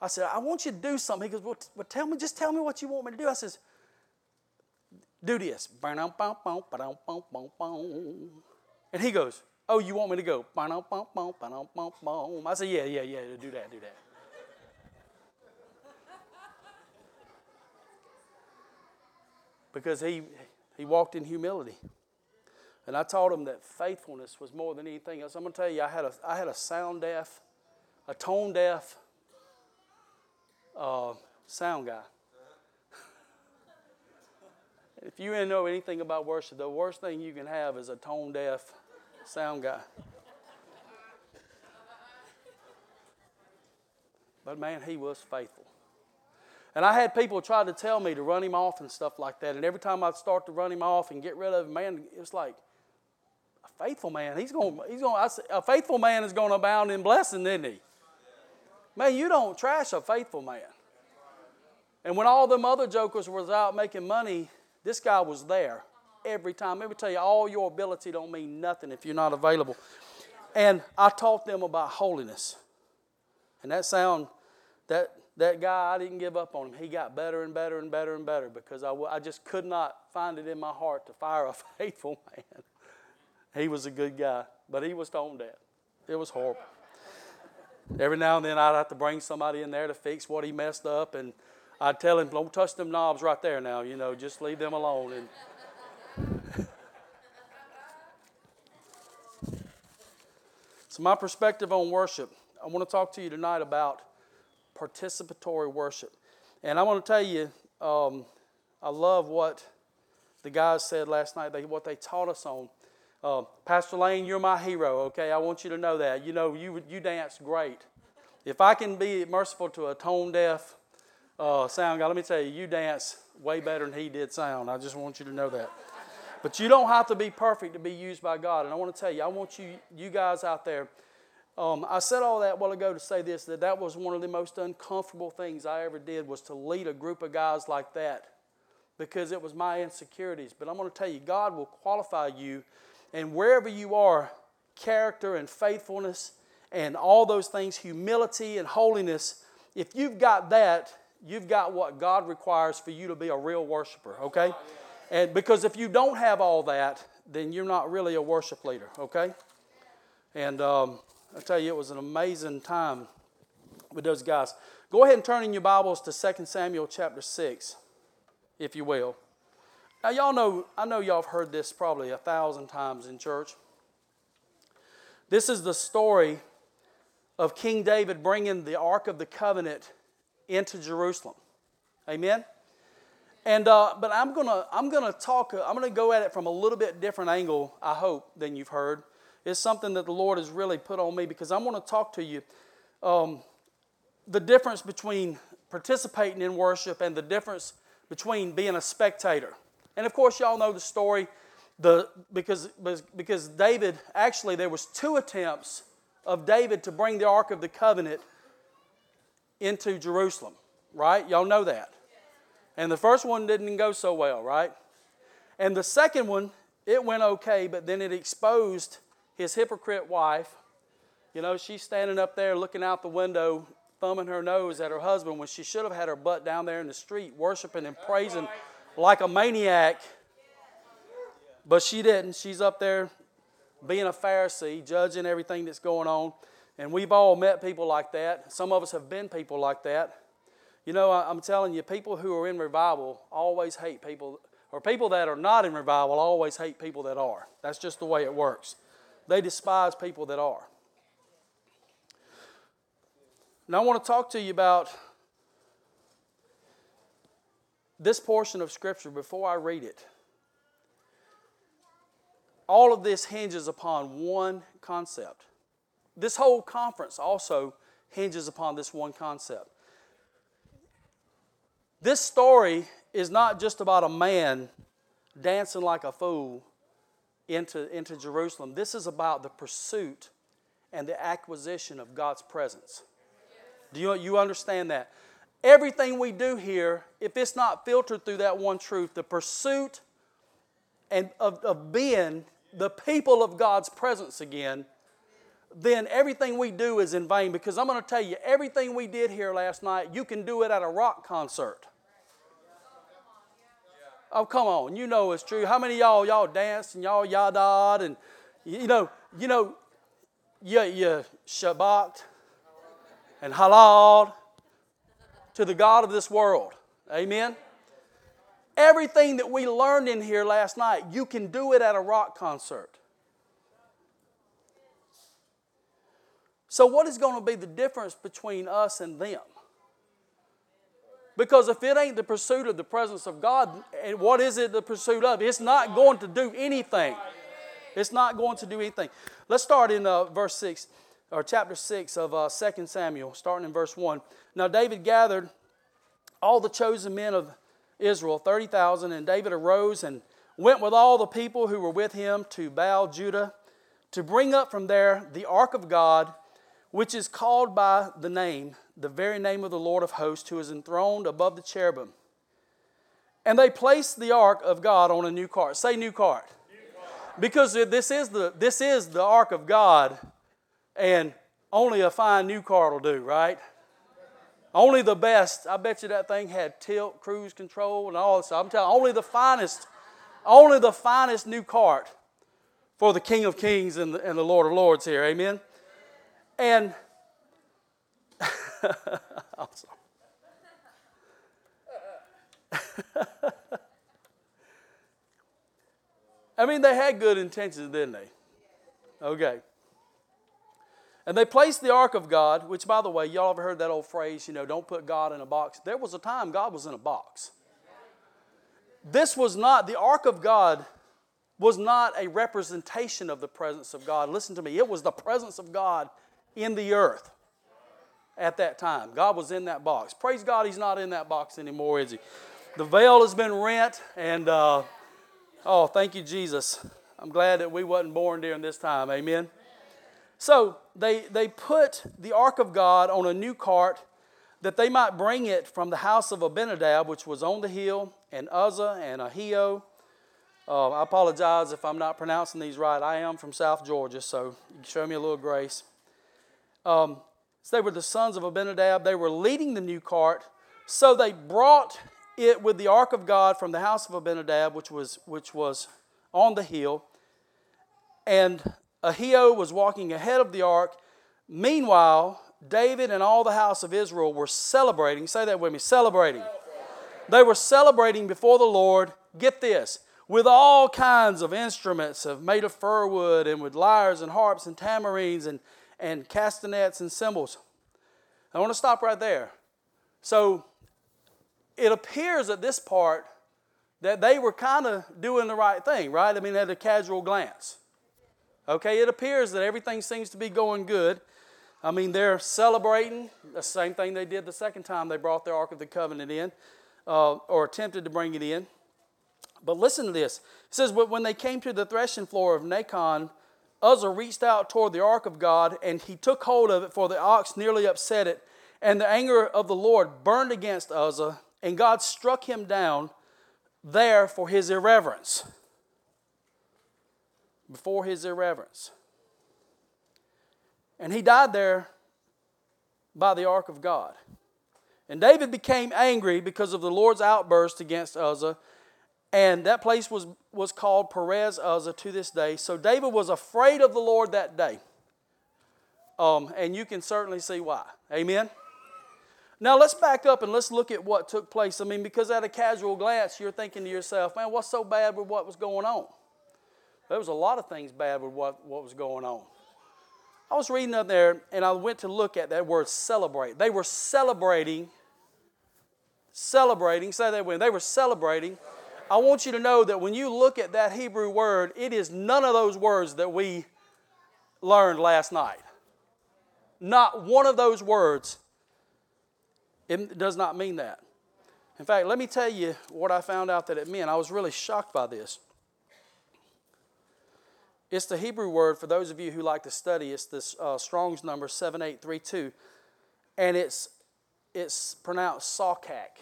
I said, I want you to do something. He goes, well, well tell me, just tell me what you want me to do. I says, do this. And he goes, Oh, you want me to go? I said, Yeah, yeah, yeah, do that, do that. because he, he walked in humility. And I taught him that faithfulness was more than anything else. I'm going to tell you, I had a, I had a sound deaf, a tone deaf uh, sound guy. if you didn't know anything about worship, the worst thing you can have is a tone deaf sound guy. But man, he was faithful. And I had people try to tell me to run him off and stuff like that. And every time I'd start to run him off and get rid of him, man, it was like, a faithful man, he's going, he's going, a faithful man is going to abound in blessing, isn't he? Man, you don't trash a faithful man. And when all them other jokers was out making money, this guy was there every time. Let me tell you, all your ability don't mean nothing if you're not available. And I taught them about holiness. And that sound, that that guy, I didn't give up on him. He got better and better and better and better because I, I just could not find it in my heart to fire a faithful man. He was a good guy, but he was tone deaf. It was horrible. Every now and then I'd have to bring somebody in there to fix what he messed up, and I'd tell him, "Don't touch them knobs right there now. You know, just leave them alone." And so, my perspective on worship, I want to talk to you tonight about participatory worship. And I want to tell you, um, I love what the guys said last night, they, what they taught us on. Uh, Pastor Lane, you're my hero, okay? I want you to know that. You know, you, you dance great. If I can be merciful to a tone deaf uh, sound guy, let me tell you, you dance way better than he did sound. I just want you to know that. But you don't have to be perfect to be used by God. And I want to tell you, I want you, you guys out there, um, I said all that while ago to say this that that was one of the most uncomfortable things I ever did was to lead a group of guys like that because it was my insecurities. But I'm going to tell you, God will qualify you, and wherever you are, character and faithfulness and all those things, humility and holiness, if you've got that, you've got what God requires for you to be a real worshiper, okay? And because if you don't have all that, then you're not really a worship leader, okay? And um, I tell you, it was an amazing time with those guys. Go ahead and turn in your Bibles to 2 Samuel chapter 6, if you will. Now, y'all know, I know y'all have heard this probably a thousand times in church. This is the story of King David bringing the Ark of the Covenant into Jerusalem. Amen? And, uh, but I'm going to I'm gonna talk, I'm going to go at it from a little bit different angle, I hope, than you've heard It's something that the Lord has really put on me because I want to talk to you um, the difference between participating in worship and the difference between being a spectator. And of course, y'all know the story. The, because, because David, actually, there was two attempts of David to bring the Ark of the Covenant into Jerusalem, right? Y'all know that. And the first one didn't go so well, right? And the second one it went okay, but then it exposed his hypocrite wife. You know, she's standing up there looking out the window, thumbing her nose at her husband when she should have had her butt down there in the street, worshiping and praising like a maniac. But she didn't. She's up there being a Pharisee, judging everything that's going on. And we've all met people like that. Some of us have been people like that. You know, I'm telling you, people who are in revival always hate people, or people that are not in revival always hate people that are. That's just the way it works. They despise people that are. Now, I want to talk to you about this portion of Scripture before I read it. All of this hinges upon one concept. This whole conference also hinges upon this one concept. This story is not just about a man dancing like a fool into, into Jerusalem. This is about the pursuit and the acquisition of God's presence. Do you, you understand that? Everything we do here, if it's not filtered through that one truth, the pursuit and of, of being the people of God's presence again, then everything we do is in vain. Because I'm going to tell you, everything we did here last night, you can do it at a rock concert. Oh, come on, you know it's true. How many y'all y'all danced and y'all yadad and you know, you know, you, you shabach and halal to the God of this world. Amen. Everything that we learned in here last night, you can do it at a rock concert. So, what is going to be the difference between us and them? Because if it ain't the pursuit of the presence of God, and what is it the pursuit of? It's not going to do anything. It's not going to do anything. Let's start in uh, verse 6, or chapter 6 of uh, 2 Samuel, starting in verse 1. Now, David gathered all the chosen men of Israel, 30,000, and David arose and went with all the people who were with him to Baal Judah to bring up from there the ark of God, which is called by the name the very name of the Lord of hosts, who is enthroned above the cherubim. And they placed the ark of God on a new cart. Say new cart. Because this is the this is the ark of God, and only a fine new cart will do, right? Only the best. I bet you that thing had tilt, cruise control, and all this. Stuff. I'm telling you, only the finest, only the finest new cart for the King of Kings and the, and the Lord of Lords here. Amen. And. I mean, they had good intentions, didn't they? Okay. And they placed the ark of God, which, by the way, y'all ever heard that old phrase, you know, don't put God in a box? There was a time God was in a box. This was not, the ark of God was not a representation of the presence of God. Listen to me, it was the presence of God in the earth at that time. God was in that box. Praise God, He's not in that box anymore, is He? The veil has been rent, and uh, oh, thank you, Jesus. I'm glad that we wasn't born during this time. Amen. So they, they put the ark of God on a new cart that they might bring it from the house of Abinadab, which was on the hill, and Uzzah and Ahio. Uh, I apologize if I'm not pronouncing these right. I am from South Georgia, so show me a little grace. Um, so they were the sons of Abinadab. They were leading the new cart. So they brought it with the ark of God from the house of Abinadab, which was, which was on the hill. And Ahio was walking ahead of the ark. Meanwhile, David and all the house of Israel were celebrating. Say that with me celebrating. They were celebrating before the Lord. Get this with all kinds of instruments of made of fir wood and with lyres and harps and tambourines and and castanets and cymbals. I want to stop right there. So it appears at this part that they were kind of doing the right thing, right? I mean, at a casual glance. Okay, it appears that everything seems to be going good. I mean, they're celebrating the same thing they did the second time they brought the Ark of the Covenant in, uh, or attempted to bring it in. But listen to this. It says, But when they came to the threshing floor of Nacon, Uzzah reached out toward the ark of God, and he took hold of it, for the ox nearly upset it. And the anger of the Lord burned against Uzzah, and God struck him down there for his irreverence. Before his irreverence. And he died there by the ark of God. And David became angry because of the Lord's outburst against Uzzah, and that place was, was called Perez Uzzah to this day. So David was afraid of the Lord that day. Um, and you can certainly see why. Amen? Now let's back up and let's look at what took place. I mean, because at a casual glance, you're thinking to yourself, man, what's so bad with what was going on? There was a lot of things bad with what, what was going on. I was reading up there and I went to look at that word celebrate. They were celebrating, celebrating, say that when they were celebrating. I want you to know that when you look at that Hebrew word, it is none of those words that we learned last night. Not one of those words. It does not mean that. In fact, let me tell you what I found out that it meant. I was really shocked by this. It's the Hebrew word, for those of you who like to study, it's this uh, Strong's number 7832. And it's, it's pronounced Sawkak.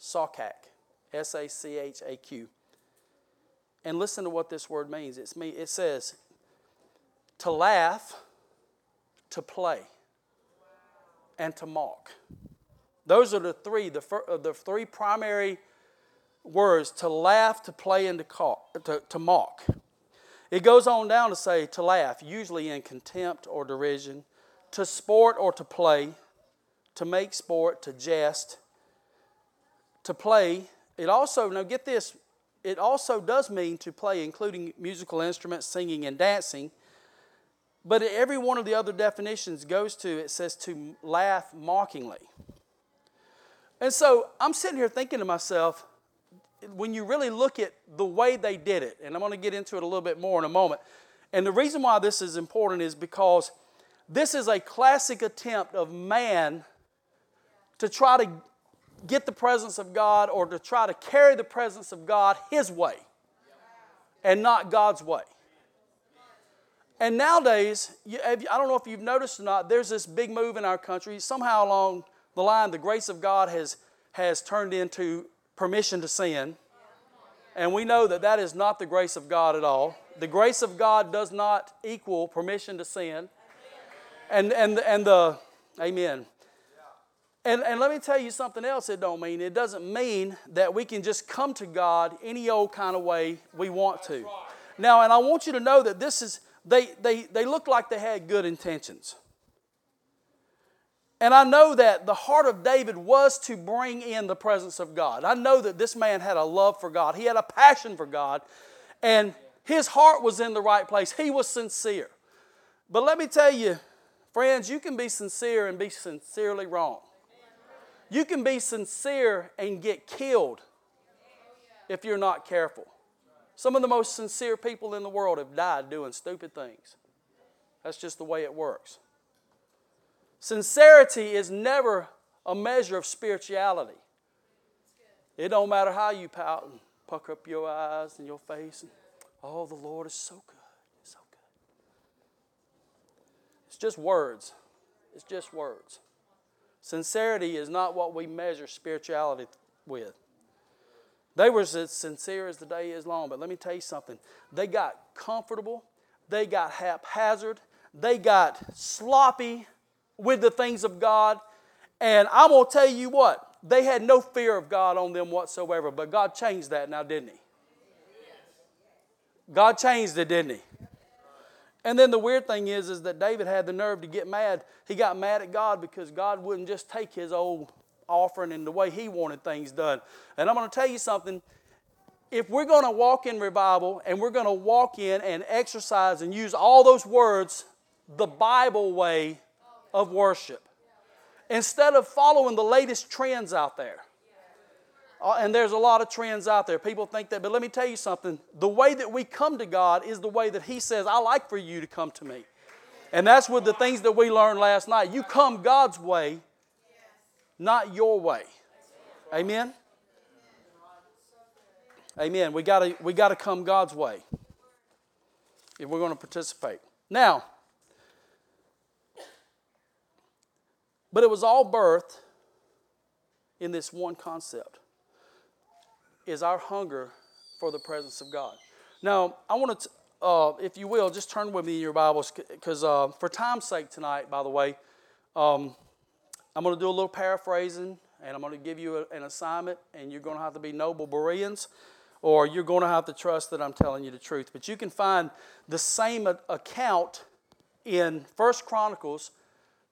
Sawkak. S A C H A Q. And listen to what this word means. It's me, it says to laugh, to play, and to mock. Those are the three, the, uh, the three primary words to laugh, to play, and to, call, to, to mock. It goes on down to say to laugh, usually in contempt or derision, to sport or to play, to make sport, to jest, to play. It also, now get this, it also does mean to play, including musical instruments, singing, and dancing. But every one of the other definitions goes to, it says to laugh mockingly. And so I'm sitting here thinking to myself, when you really look at the way they did it, and I'm going to get into it a little bit more in a moment. And the reason why this is important is because this is a classic attempt of man to try to get the presence of God or to try to carry the presence of God his way and not God's way. And nowadays, I don't know if you've noticed or not, there's this big move in our country. Somehow along the line, the grace of God has, has turned into permission to sin. And we know that that is not the grace of God at all. The grace of God does not equal permission to sin. And, and, and the, amen. And, and let me tell you something else it don't mean. It doesn't mean that we can just come to God any old kind of way we want to. Now, and I want you to know that this is, they, they, they look like they had good intentions. And I know that the heart of David was to bring in the presence of God. I know that this man had a love for God, he had a passion for God, and his heart was in the right place. He was sincere. But let me tell you, friends, you can be sincere and be sincerely wrong. You can be sincere and get killed if you're not careful. Some of the most sincere people in the world have died doing stupid things. That's just the way it works. Sincerity is never a measure of spirituality. It don't matter how you pout and pucker up your eyes and your face. And, oh, the Lord is so good. so good. It's just words. It's just words. Sincerity is not what we measure spirituality with. They were as sincere as the day is long, but let me tell you something. They got comfortable, they got haphazard, they got sloppy, with the things of God. And I'm going to tell you what, they had no fear of God on them whatsoever, but God changed that now, didn't He? God changed it, didn't He? And then the weird thing is, is that David had the nerve to get mad. He got mad at God because God wouldn't just take his old offering and the way he wanted things done. And I'm going to tell you something. If we're going to walk in revival and we're going to walk in and exercise and use all those words the Bible way, of worship instead of following the latest trends out there. Uh, and there's a lot of trends out there. People think that, but let me tell you something. The way that we come to God is the way that He says, I like for you to come to me. And that's with the things that we learned last night. You come God's way, not your way. Amen? Amen. We gotta we gotta come God's way if we're to participate. Now, But it was all birthed in this one concept is our hunger for the presence of God. Now, I want to uh, if you will, just turn with me in your Bibles, because uh, for time's sake tonight, by the way, um, I'm going to do a little paraphrasing, and I'm going to give you a, an assignment, and you're going to have to be noble Bereans, or you're going to have to trust that I'm telling you the truth. But you can find the same account in First Chronicles,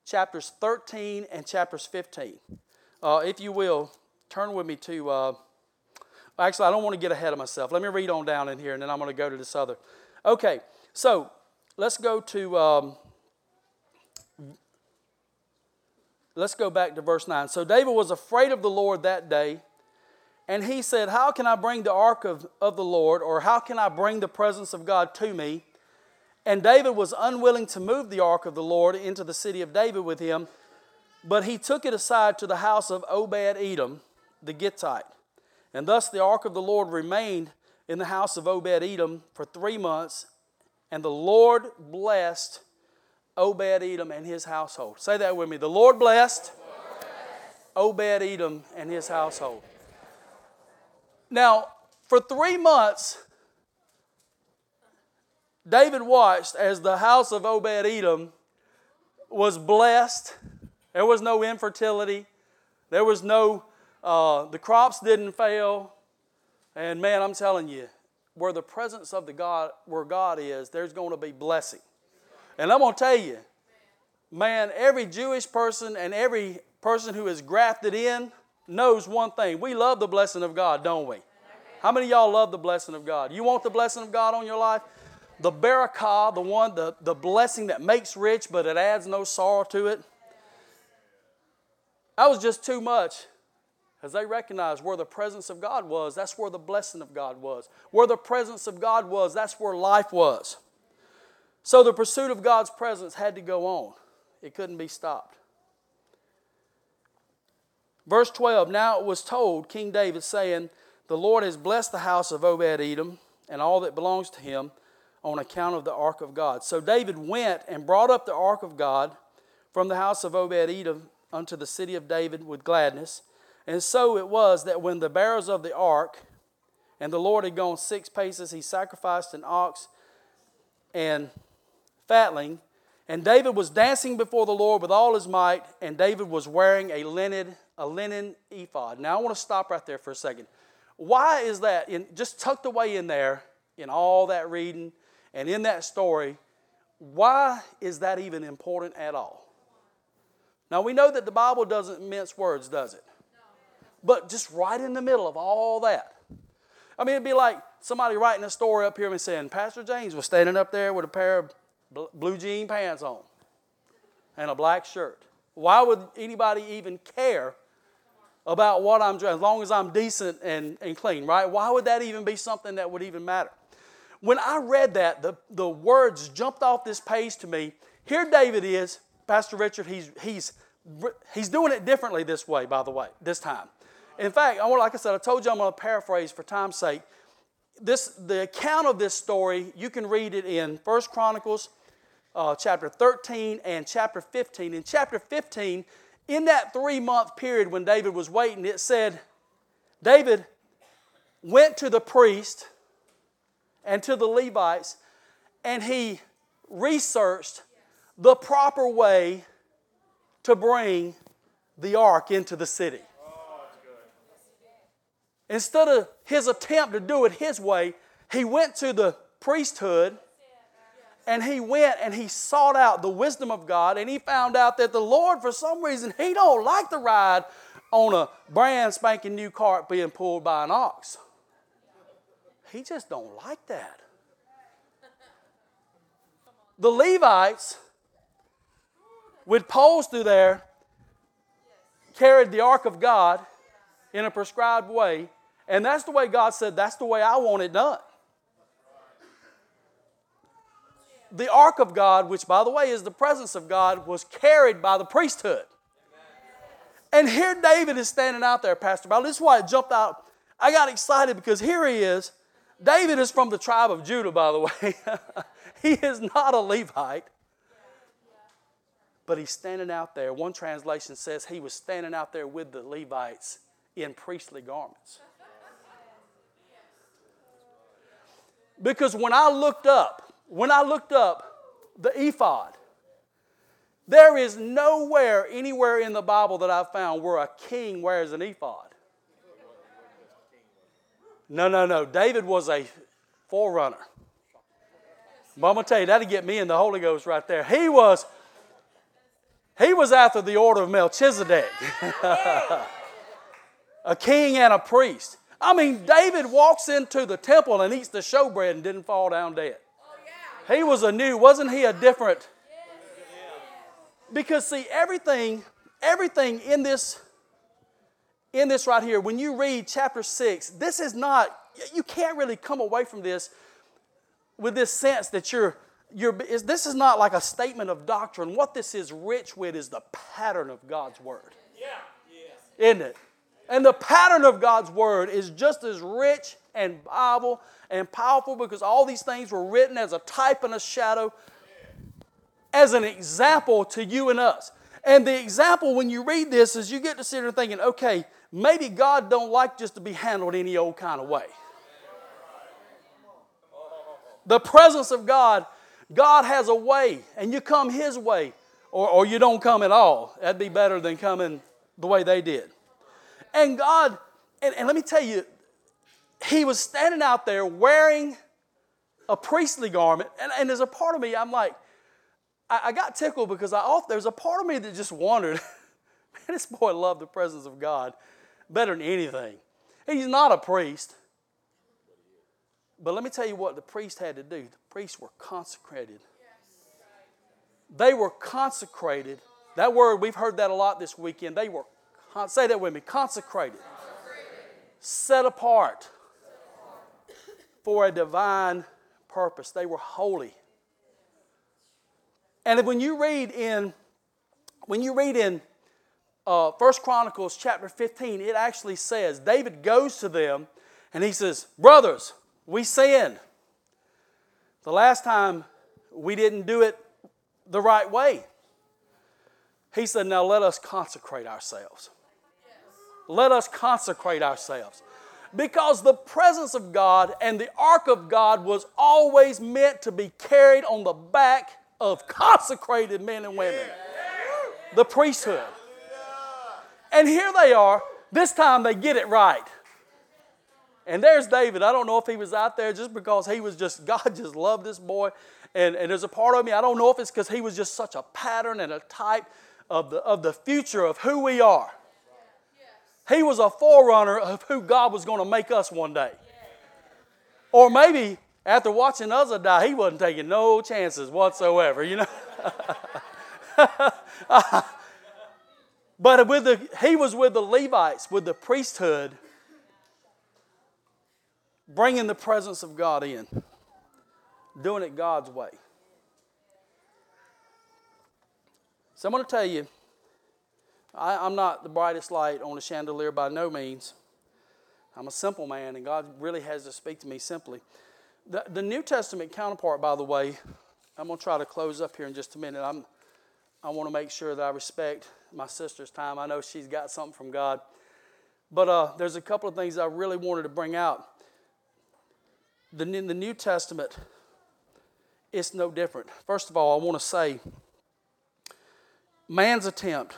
chapters 13 and chapters 15. Uh, if you will, turn with me to. Uh, actually, I don't want to get ahead of myself. Let me read on down in here, and then I'm going to go to this other. Okay, so let's go to. Um, let's go back to verse 9. So David was afraid of the Lord that day, and he said, How can I bring the ark of, of the Lord, or how can I bring the presence of God to me? And David was unwilling to move the ark of the Lord into the city of David with him, but he took it aside to the house of Obed Edom, the Gittite. And thus the ark of the Lord remained in the house of Obed Edom for three months, and the Lord blessed Obed Edom and his household. Say that with me. The Lord blessed, Obed Edom and his household. Now, for three months, David watched as the house of Obed Edom was blessed. There was no infertility. There was no, uh, the crops didn't fail. And man, I'm telling you, where the presence of the God, where God is, there's going to be blessing. And I'm going to tell you, man, every Jewish person and every person who is grafted in knows one thing. We love the blessing of God, don't we? How many y'all love the blessing of God? You want the blessing of God on your life? The barakah, the one, the, the blessing that makes rich, but it adds no sorrow to it. That was just too much. As they recognized where the presence of God was, that's where the blessing of God was. Where the presence of God was, that's where life was. So the pursuit of God's presence had to go on, it couldn't be stopped. Verse 12 Now it was told King David, saying, The Lord has blessed the house of Obed Edom and all that belongs to him on account of the ark of God. So David went and brought up the ark of God from the house of Obed Edom unto the city of David with gladness. And so it was that when the bearers of the ark and the Lord had gone six paces, he sacrificed an ox and fatling. And David was dancing before the Lord with all his might, and David was wearing a linen, a linen ephod. Now I want to stop right there for a second. Why is that? In, just tucked away in there, in all that reading and in that story, why is that even important at all? Now we know that the Bible doesn't mince words, does it? But just right in the middle of all that. I mean, it'd be like somebody writing a story up here and saying, Pastor James was standing up there with a pair of blue jean pants on and a black shirt. Why would anybody even care about what I'm dressed as long as I'm decent and, and clean, right? Why would that even be something that would even matter? When I read that, the, the words jumped off this page to me. Here David is, Pastor Richard, he's, he's, he's doing it differently this way, by the way, this time. In fact, I want, like I said, I told you I'm going to paraphrase for time's sake. This, the account of this story, you can read it in First Chronicles uh, chapter 13 and chapter 15. In chapter 15, in that three month period when David was waiting, it said, David went to the priest and to the Levites, and he researched the proper way to bring the ark into the city. Instead of his attempt to do it his way, he went to the priesthood and he went and he sought out the wisdom of God and he found out that the Lord, for some reason, he don't like to ride on a brand spanking new cart being pulled by an ox. He just don't like that. The Levites with poles through there carried the ark of God in a prescribed way, and that's the way God said, that's the way I want it done. the ark of God, which by the way is the presence of God, was carried by the priesthood. And here David is standing out there, Pastor Bill. This is why it jumped out. I got excited because here he is. David is from the tribe of Judah, by the way. he is not a Levite. But he's standing out there. One translation says he was standing out there with the Levites in priestly garments. Because when I looked up, when I looked up the ephod, there is nowhere, anywhere in the Bible that I've found where a king wears an ephod. No, no, no. David was a forerunner. But I'm gonna tell you, that'll get me in the Holy Ghost right there. He was, he was after the order of Melchizedek. a king and a priest. I mean, David walks into the temple and eats the showbread and didn't fall down dead. He was a new, wasn't he a different? Because see, everything, everything in this, in this right here, when you read chapter six, this is not, you can't really come away from this with this sense that you're, you're is, this is not like a statement of doctrine. What this is rich with is the pattern of God's word. Yeah. Isn't it? And the pattern of God's word is just as rich and Bible and powerful because all these things were written as a type and a shadow, as an example to you and us. And the example when you read this is you get to sit there thinking, okay, maybe God don't like just to be handled any old kind of way. The presence of God, God has a way, and you come His way, or, or you don't come at all. That'd be better than coming the way they did. And God, and, and let me tell you, He was standing out there wearing a priestly garment, and, and there's a part of me, I'm like, I, I got tickled because I off there's a part of me that just wondered, man, this boy loved the presence of God better than anything. He's not a priest. But let me tell you what the priest had to do. The priests were consecrated. They were consecrated. That word, we've heard that a lot this weekend. They were, say that with me, consecrated. Set apart for a divine purpose. They were holy. And when you read in, when you read in uh, First Chronicles chapter 15, it actually says David goes to them and he says, Brothers, we sinned. The last time we didn't do it the right way. He said, Now let us consecrate ourselves. Let us consecrate ourselves. Because the presence of God and the ark of God was always meant to be carried on the back of consecrated men and women. The priesthood. And here they are. This time they get it right. And there's David. I don't know if he was out there just because he was just, God just loved this boy. And, and there's a part of me, I don't know if it's because he was just such a pattern and a type of the, of the future of who we are. He was a forerunner of who God was going to make us one day. Or maybe after watching us die, he wasn't taking no chances whatsoever, you know. but with the, he was with the Levites, with the priesthood, bringing the presence of God in, doing it God's way. So I'm going to tell you, I, am not the brightest light on a chandelier by no means. I'm a simple man, and God really has to speak to me simply. The, the New Testament counterpart, by the way, I'm going to try to close up here in just a minute. I'm, I want to make sure that I respect my sister's time. I know she's got something from God. But uh, there's a couple of things I really wanted to bring out the, in the New Testament, it's no different. First of all, I want to say man's attempt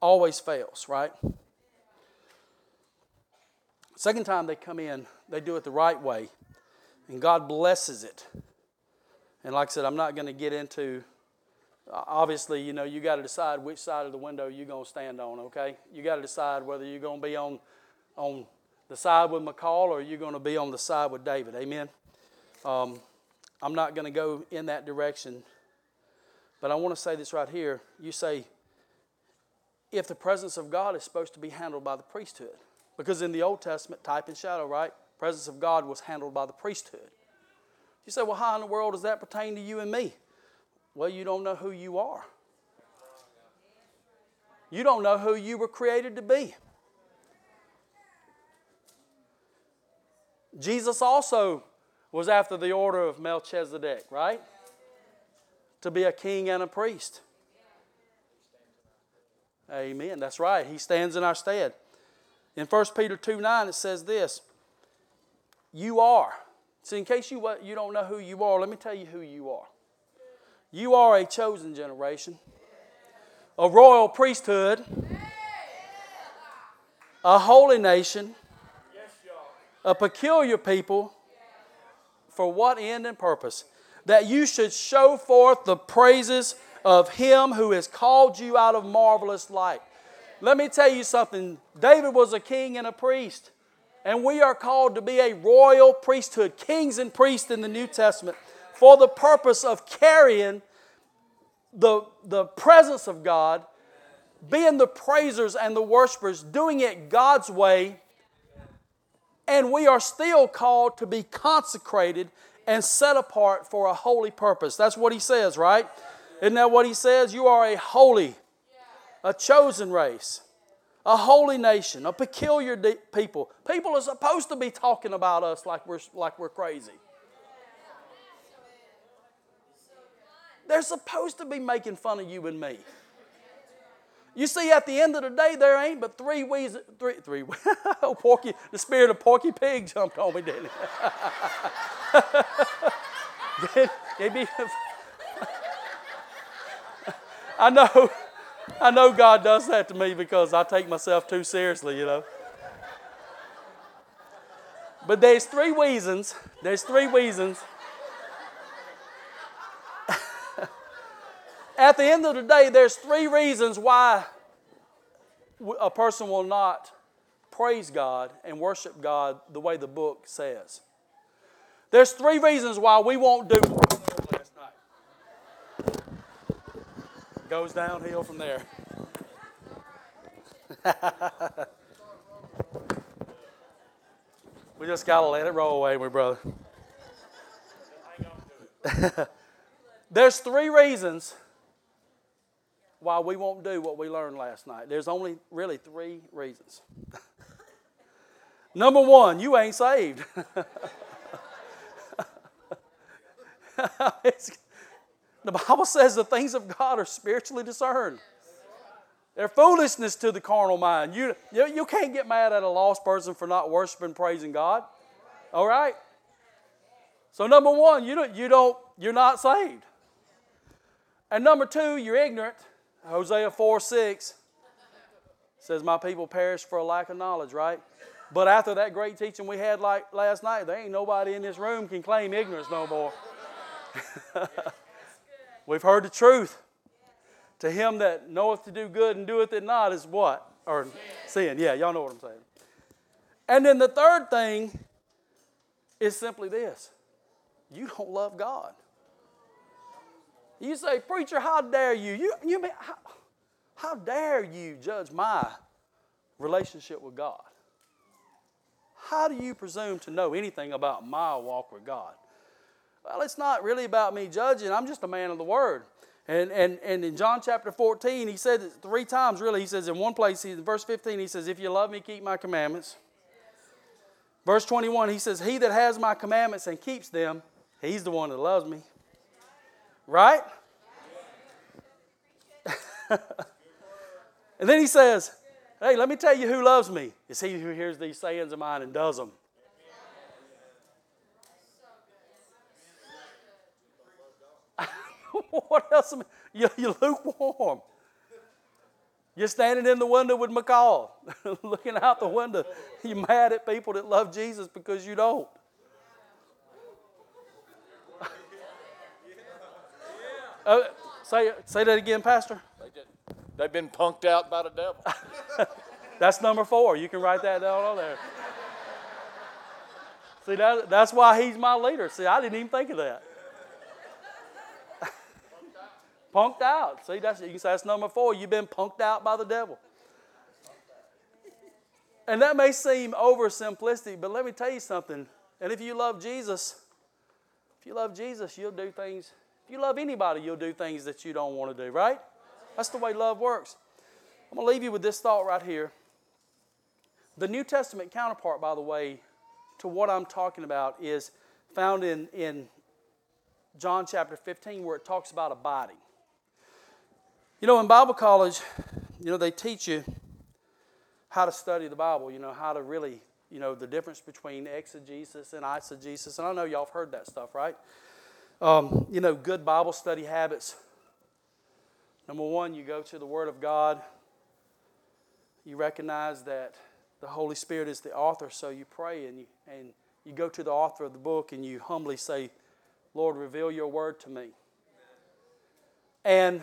always fails, right? Second time they come in, they do it the right way, and God blesses it. And like I said, I'm not going to get into. Obviously, you know, you got to decide which side of the window you're going to stand on. Okay, you got to decide whether you're going to be on on the side with Michal or you're going to be on the side with David? Amen. Um, I'm not going to go in that direction. But I want to say this right here. You say, if the presence of God is supposed to be handled by the priesthood, because in the Old Testament, type and shadow, right? Presence of God was handled by the priesthood. You say, well, how in the world does that pertain to you and me? Well, you don't know who you are. You don't know who you were created to be. Jesus also was after the order of Melchizedek, right? To be a king and a priest. Amen. That's right. He stands in our stead. In 1 Peter 2 9, it says this You are. See, in case you, you don't know who you are, let me tell you who you are. You are a chosen generation, a royal priesthood, a holy nation, a peculiar people. For what end and purpose? That you should show forth the praises of Him who has called you out of marvelous light. Let me tell you something David was a king and a priest. And we are called to be a royal priesthood, kings and priests in the New Testament, for the purpose of carrying the, the presence of God, being the praisers and the worshipers, doing it God's way. And we are still called to be consecrated and set apart for a holy purpose. That's what he says, right? Isn't that what he says? You are a holy, a chosen race, a holy nation, a peculiar de- people. People are supposed to be talking about us like we're, like we're crazy. They're supposed to be making fun of you and me. You see, at the end of the day, there ain't but three weeds, three, three, Porky, the spirit of Porky Pig jumped on me, didn't it? They be- I know, I know God does that to me because I take myself too seriously, you know. But there's three reasons, there's three reasons. At the end of the day, there's three reasons why a person will not praise God and worship God the way the book says. There's three reasons why we won't do. Goes downhill from there. we just got to let it roll away, my brother. There's three reasons why we won't do what we learned last night. There's only really three reasons. Number one, you ain't saved. The Bible says the things of God are spiritually discerned. They're foolishness to the carnal mind. You, you, you can't get mad at a lost person for not worshiping, praising God. All right? So number one, you don't, you don't, you're not saved. And number two, you're ignorant. Hosea 4 6 says, My people perish for a lack of knowledge, right? But after that great teaching we had like last night, there ain't nobody in this room can claim ignorance no more. We've heard the truth. To him that knoweth to do good and doeth it not is what? Or sin. Yeah, y'all know what I'm saying. And then the third thing is simply this you don't love God. You say, Preacher, how dare you? You, you mean, how, how dare you judge my relationship with God? How do you presume to know anything about my walk with God? Well, it's not really about me judging. I'm just a man of the word. And, and, and in John chapter 14, he said it three times, really. He says in one place, in verse 15, he says, If you love me, keep my commandments. Verse 21, he says, He that has my commandments and keeps them, he's the one that loves me. Right? and then he says, Hey, let me tell you who loves me. It's he who hears these sayings of mine and does them. what else? You, you're lukewarm. You're standing in the window with Michal, looking out the window. You're mad at people that love Jesus because you don't. Uh, say, say that again, Pastor. They've been punked out by the devil. That's number four. You can write that down on there. See, that, that's why he's my leader. See, I didn't even think of that. punked out. See, that's, you can say that's number four. You've been punked out by the devil. And that may seem oversimplistic, but let me tell you something. And if you love Jesus, if you love Jesus, you'll do things. You love anybody, you'll do things that you don't want to do, right? That's the way love works. I'm going to leave you with this thought right here. The New Testament counterpart, by the way, to what I'm talking about is found in, in John chapter 15, where it talks about abiding. You know, in Bible college, you know, they teach you how to study the Bible, you know, how to really, you know, the difference between exegesis and eisegesis. And I know y'all have heard that stuff, right? Um, you know, good Bible study habits. Number one, you go to the Word of God. You recognize that the Holy Spirit is the author, so you pray and you, and you go to the author of the book and you humbly say, Lord, reveal your word to me. And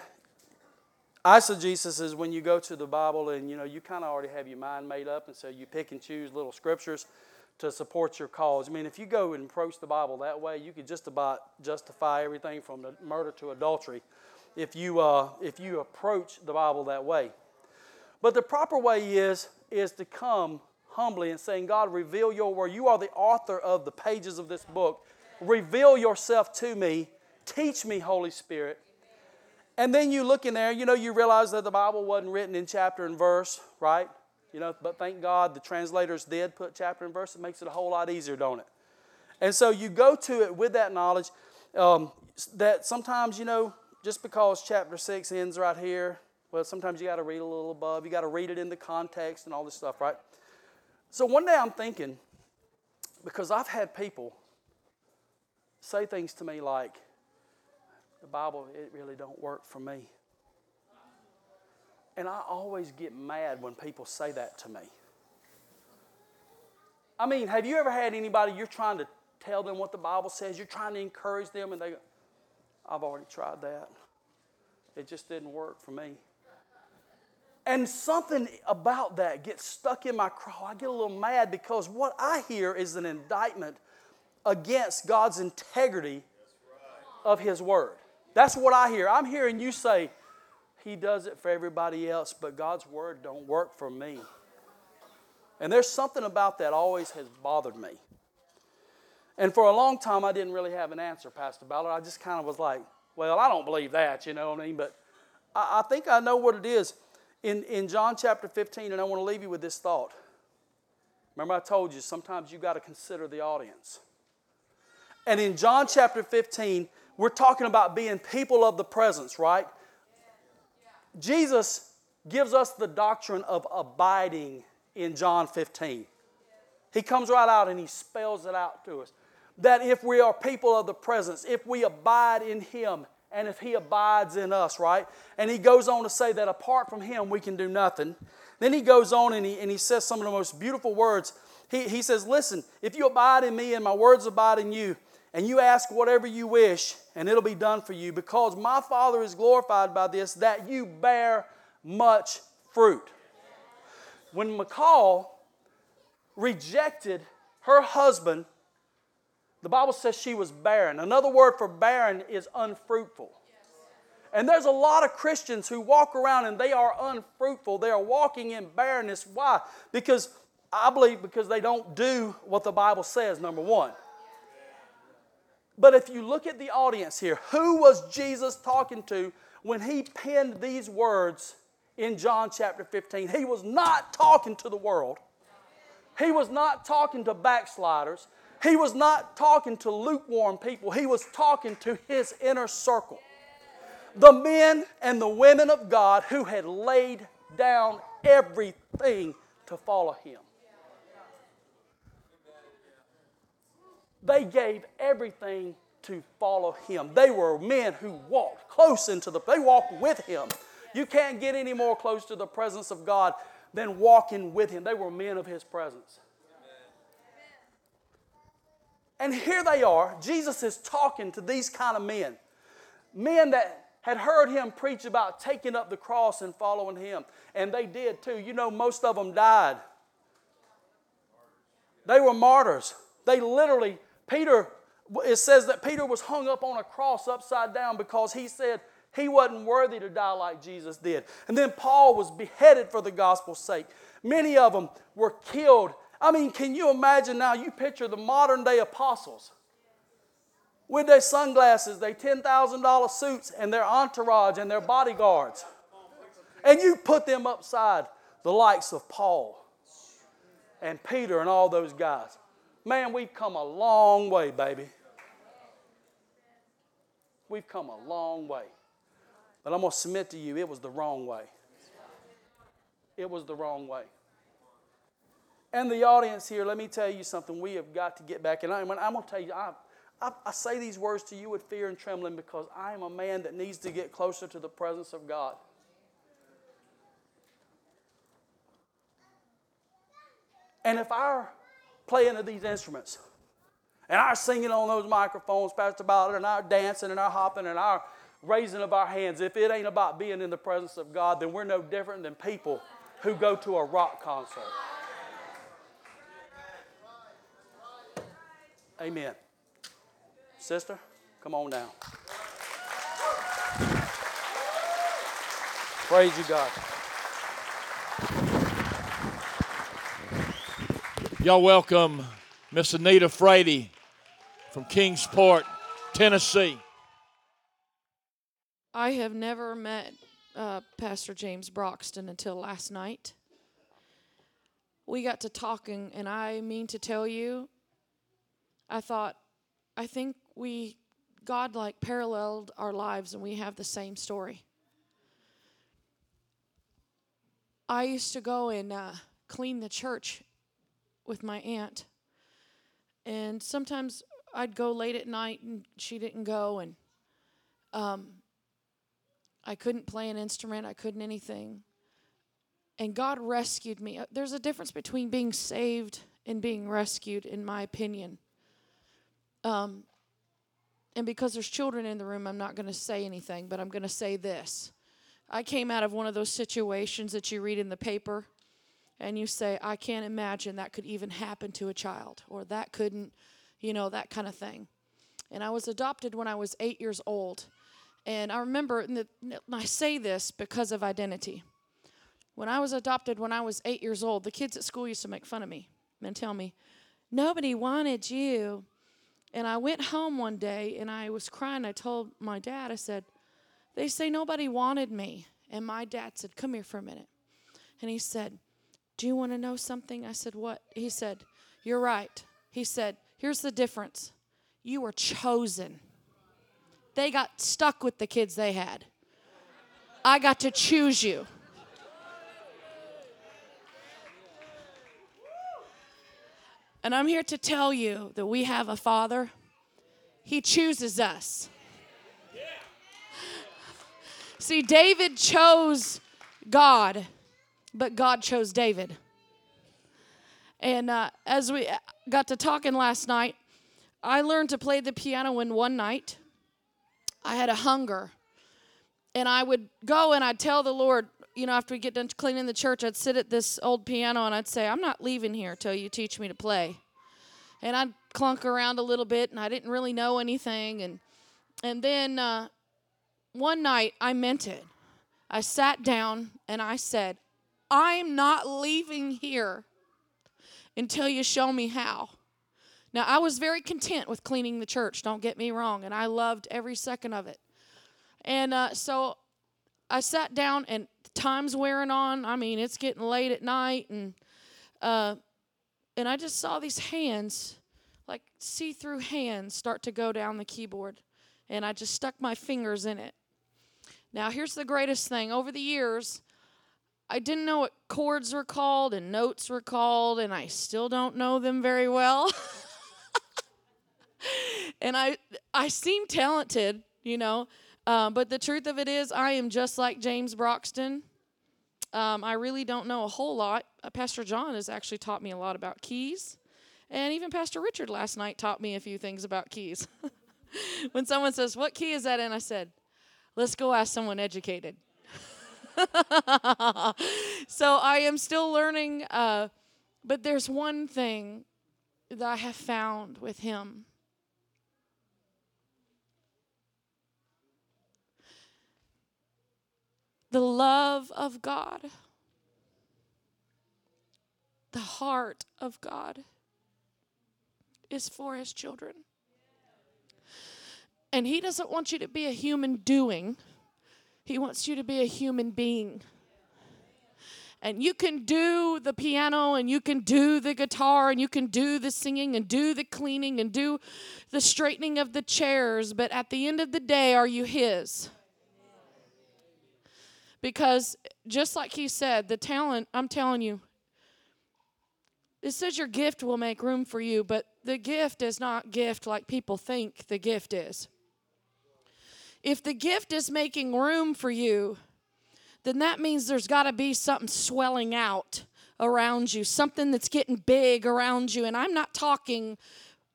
eisegesis is when you go to the Bible and you know you kind of already have your mind made up, and so you pick and choose little scriptures to support your cause. I mean, if you go and approach the Bible that way, you could just about justify everything from the murder to adultery if you, uh, if you approach the Bible that way. But the proper way is, is to come humbly and saying, God, reveal your word. You are the author of the pages of this book. Reveal yourself to me. Teach me, Holy Spirit. And then you look in there, you know, you realize that the Bible wasn't written in chapter and verse, right? You know, but thank God the translators did put chapter and verse. It makes it a whole lot easier, don't it? And so you go to it with that knowledge um, that sometimes, you know, just because chapter 6 ends right here, well, sometimes you got to read a little above. You got to read it in the context and all this stuff, right? So one day I'm thinking, because I've had people say things to me like, the Bible, it really don't work for me. And I always get mad when people say that to me. I mean, have you ever had anybody you're trying to tell them what the Bible says, you're trying to encourage them, and they go, I've already tried that. It just didn't work for me. And something about that gets stuck in my craw. I get a little mad because what I hear is an indictment against God's integrity of His Word. That's what I hear. I'm hearing you say, He does it for everybody else, but God's Word don't work for me. And there's something about that always has bothered me. And for a long time, I didn't really have an answer, Pastor Ballard. I just kind of was like, well, I don't believe that, you know what I mean? But I, I think I know what it is. In, in John chapter 15, and I want to leave you with this thought. Remember, I told you sometimes you got to consider the audience. And in John chapter 15, we're talking about being people of the presence, right? Jesus gives us the doctrine of abiding in John 15. He comes right out and he spells it out to us. That if we are people of the presence, if we abide in Him, and if He abides in us, right? And He goes on to say that apart from Him, we can do nothing. Then He goes on and He, and he says some of the most beautiful words. He, he says, Listen, if you abide in me and my words abide in you, and you ask whatever you wish, and it'll be done for you, because my Father is glorified by this, that you bear much fruit. When Michal rejected her husband, the Bible says she was barren. Another word for barren is unfruitful. And there's a lot of Christians who walk around and they are unfruitful. They are walking in barrenness. Why? Because I believe because they don't do what the Bible says, number one. But if you look at the audience here, who was Jesus talking to when he penned these words in John chapter 15? He was not talking to the world, he was not talking to backsliders, he was not talking to lukewarm people, he was talking to his inner circle. The men and the women of God who had laid down everything to follow him. They gave everything to follow him. They were men who walked close into the, they walked with him. You can't get any more close to the presence of God than walking with him. They were men of his presence. And here they are. Jesus is talking to these kind of men. Men that had heard him preach about taking up the cross and following him. And they did too. You know, most of them died. They were martyrs. They literally, Peter, it says that Peter was hung up on a cross upside down because he said he wasn't worthy to die like Jesus did. And then Paul was beheaded for the gospel's sake. Many of them were killed I mean, can you imagine now? You picture the modern day apostles with their sunglasses, their $10,000 suits, and their entourage and their bodyguards. And you put them upside the likes of Paul and Peter and all those guys. Man, we've come a long way, baby. We've come a long way. But I'm going to submit to you, it was the wrong way. It was the wrong way. And the audience here, let me tell you something. We have got to get back. And I, am going to tell you, I, I, I say these words to you with fear and trembling because I am a man that needs to get closer to the presence of God. And if our playing of these instruments and our singing on those microphones, Pastor Ballard, and our dancing and our hopping and our raising of our hands, if it ain't about being in the presence of God, then we're no different than people who go to a rock concert. Amen. Sister, come on down. Praise you, God. Y'all welcome Miss Anita Frady from Kingsport, Tennessee. I have never met uh, Pastor James Broxton until last night. We got to talking, and I mean to tell you, I thought, I think we, God like paralleled our lives, and we have the same story. I used to go and uh, clean the church with my aunt. And sometimes I'd go late at night and she didn't go, and um, I couldn't play an instrument, I couldn't anything. And God rescued me. Uh, there's a difference between being saved and being rescued, in my opinion. Um, and because there's children in the room, I'm not going to say anything, but I'm going to say this. I came out of one of those situations that you read in the paper and you say, I can't imagine that could even happen to a child, or that couldn't, you know, that kind of thing. And I was adopted when I was eight years old. And I remember, and I say this because of identity. When I was adopted when I was eight years old, the kids at school used to make fun of me and tell me, Nobody wanted you. And I went home one day and I was crying. I told my dad, I said, They say nobody wanted me. And my dad said, Come here for a minute. And he said, do you want to know something? I said, What? He said, You're right. He said, Here's the difference you were chosen. They got stuck with the kids they had. I got to choose you. And I'm here to tell you that we have a Father. He chooses us. See, David chose God but God chose David. And uh, as we got to talking last night, I learned to play the piano in one night. I had a hunger. And I would go and I'd tell the Lord, you know, after we get done cleaning the church, I'd sit at this old piano and I'd say, I'm not leaving here till you teach me to play. And I'd clunk around a little bit and I didn't really know anything. And, and then uh, one night I meant it. I sat down and I said, I'm not leaving here until you show me how. Now, I was very content with cleaning the church, don't get me wrong, and I loved every second of it. And uh, so I sat down, and time's wearing on. I mean, it's getting late at night, and uh, and I just saw these hands, like see-through hands, start to go down the keyboard, and I just stuck my fingers in it. Now, here's the greatest thing: over the years, I didn't know what chords were called and notes were called, and I still don't know them very well. and I I seem talented, you know, uh, but the truth of it is, I am just like James Broxton. Um, I really don't know a whole lot. Uh, Pastor John has actually taught me a lot about keys, and even Pastor Richard last night taught me a few things about keys. when someone says, "What key is that in?" I said, "Let's go ask someone educated." so I am still learning, uh, but there's one thing that I have found with him. The love of God, the heart of God is for his children. And he doesn't want you to be a human doing. He wants you to be a human being. And you can do the piano and you can do the guitar and you can do the singing and do the cleaning and do the straightening of the chairs, but at the end of the day, are you His? Because just like He said, the talent, I'm telling you, it says your gift will make room for you, but the gift is not gift like people think the gift is. If the gift is making room for you, then that means there's got to be something swelling out around you, something that's getting big around you. And I'm not talking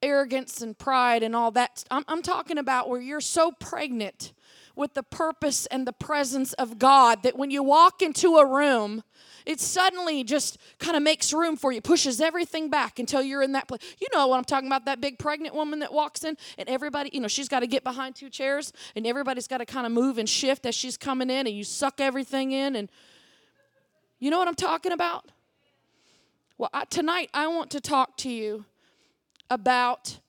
arrogance and pride and all that. I'm, I'm talking about where you're so pregnant with the purpose and the presence of God that when you walk into a room, it suddenly just kind of makes room for you, pushes everything back until you're in that place. You know what I'm talking about that big pregnant woman that walks in, and everybody, you know, she's got to get behind two chairs, and everybody's got to kind of move and shift as she's coming in, and you suck everything in. And you know what I'm talking about? Well, I, tonight I want to talk to you about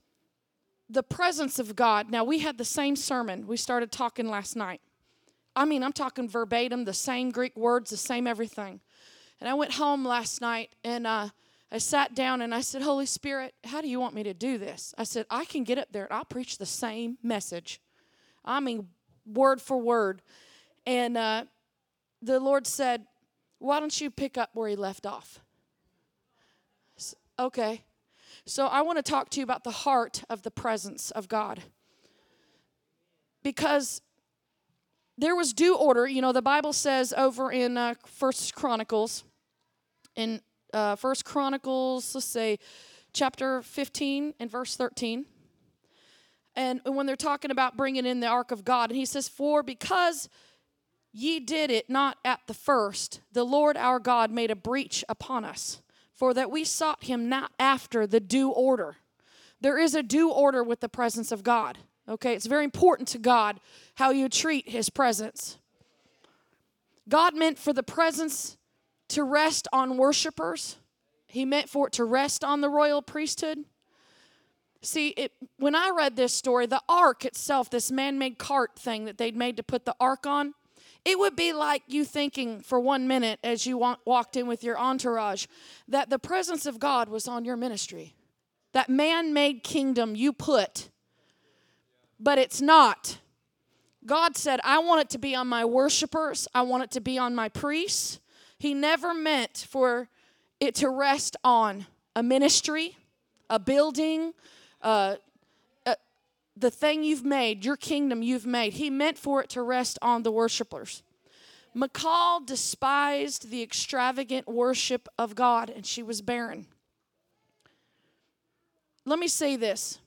the presence of God. Now, we had the same sermon. We started talking last night. I mean, I'm talking verbatim, the same Greek words, the same everything. And I went home last night and uh, I sat down and I said, Holy Spirit, how do you want me to do this? I said, I can get up there and I'll preach the same message. I mean, word for word. And uh, the Lord said, Why don't you pick up where he left off? Okay. So I want to talk to you about the heart of the presence of God. Because there was due order. You know, the Bible says over in uh, First Chronicles, in uh, First Chronicles, let's say, chapter 15 and verse 13. And when they're talking about bringing in the ark of God, and he says, For because ye did it not at the first, the Lord our God made a breach upon us, for that we sought him not after the due order. There is a due order with the presence of God. Okay, it's very important to God how you treat his presence. God meant for the presence to rest on worshipers, he meant for it to rest on the royal priesthood. See, it, when I read this story, the ark itself, this man made cart thing that they'd made to put the ark on, it would be like you thinking for one minute as you walked in with your entourage that the presence of God was on your ministry. That man made kingdom you put but it's not. God said, I want it to be on my worshipers, I want it to be on my priests. He never meant for it to rest on a ministry, a building, uh, uh, the thing you've made, your kingdom you've made. He meant for it to rest on the worshipers. Michal despised the extravagant worship of God, and she was barren. Let me say this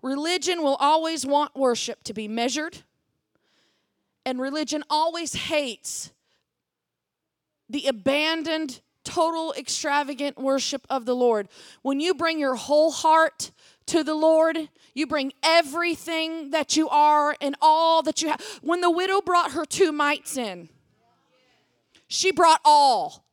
Religion will always want worship to be measured, and religion always hates the abandoned, total, extravagant worship of the Lord. When you bring your whole heart to the Lord, you bring everything that you are and all that you have. When the widow brought her two mites in, she brought all.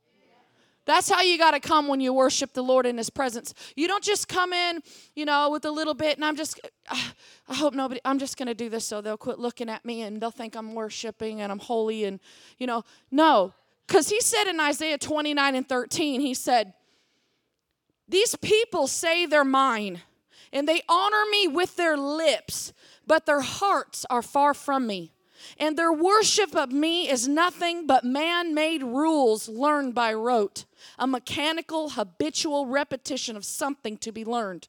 That's how you got to come when you worship the Lord in His presence. You don't just come in, you know, with a little bit, and I'm just, I hope nobody, I'm just going to do this so they'll quit looking at me and they'll think I'm worshiping and I'm holy and, you know, no. Because He said in Isaiah 29 and 13, He said, These people say they're mine and they honor me with their lips, but their hearts are far from me. And their worship of me is nothing but man made rules learned by rote a mechanical, habitual repetition of something to be learned.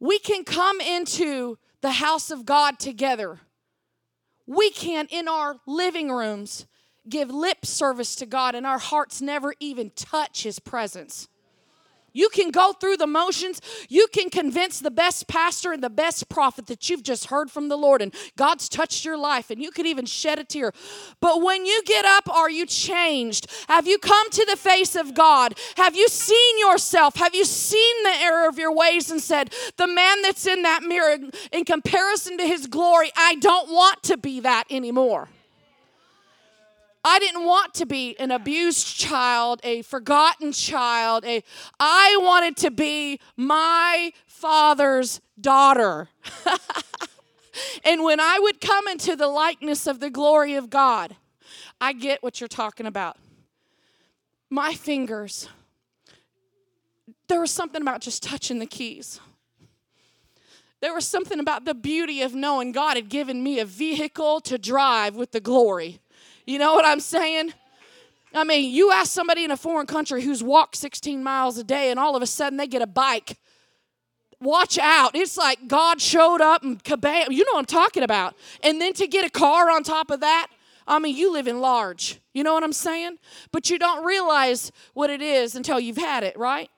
We can come into the house of God together. We can, in our living rooms, give lip service to God, and our hearts never even touch His presence. You can go through the motions. You can convince the best pastor and the best prophet that you've just heard from the Lord and God's touched your life and you could even shed a tear. But when you get up, are you changed? Have you come to the face of God? Have you seen yourself? Have you seen the error of your ways and said, The man that's in that mirror, in comparison to his glory, I don't want to be that anymore? I didn't want to be an abused child, a forgotten child. A, I wanted to be my father's daughter. and when I would come into the likeness of the glory of God, I get what you're talking about. My fingers, there was something about just touching the keys. There was something about the beauty of knowing God had given me a vehicle to drive with the glory. You know what I'm saying? I mean, you ask somebody in a foreign country who's walked 16 miles a day and all of a sudden they get a bike. Watch out. It's like God showed up and kabam. You know what I'm talking about. And then to get a car on top of that, I mean, you live in large. You know what I'm saying? But you don't realize what it is until you've had it, right?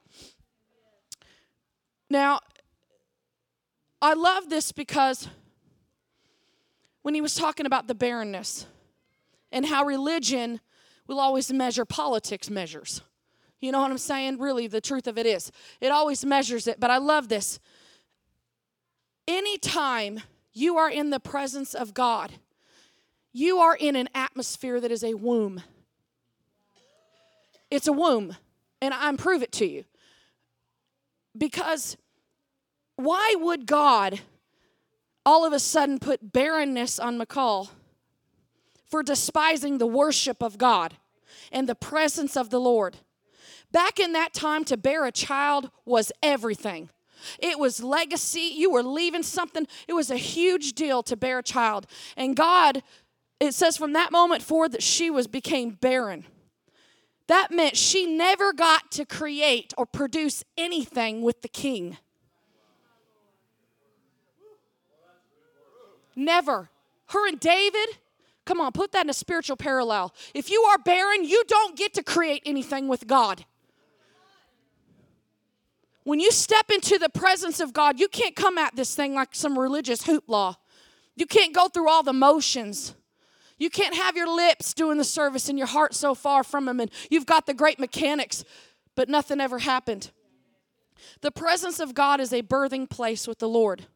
Now, I love this because when he was talking about the barrenness and how religion will always measure politics measures. You know what I'm saying? Really, the truth of it is, it always measures it. But I love this. Anytime you are in the presence of God, you are in an atmosphere that is a womb. It's a womb, and I prove it to you. Because why would God all of a sudden put barrenness on Michal for despising the worship of God and the presence of the Lord? Back in that time, to bear a child was everything. It was legacy. You were leaving something. It was a huge deal to bear a child. And God, it says from that moment forward that she was became barren. That meant she never got to create or produce anything with the king. Never. Her and David, come on, put that in a spiritual parallel. If you are barren, you don't get to create anything with God. When you step into the presence of God, you can't come at this thing like some religious hoopla. You can't go through all the motions. You can't have your lips doing the service and your heart so far from Him, and you've got the great mechanics, but nothing ever happened. The presence of God is a birthing place with the Lord.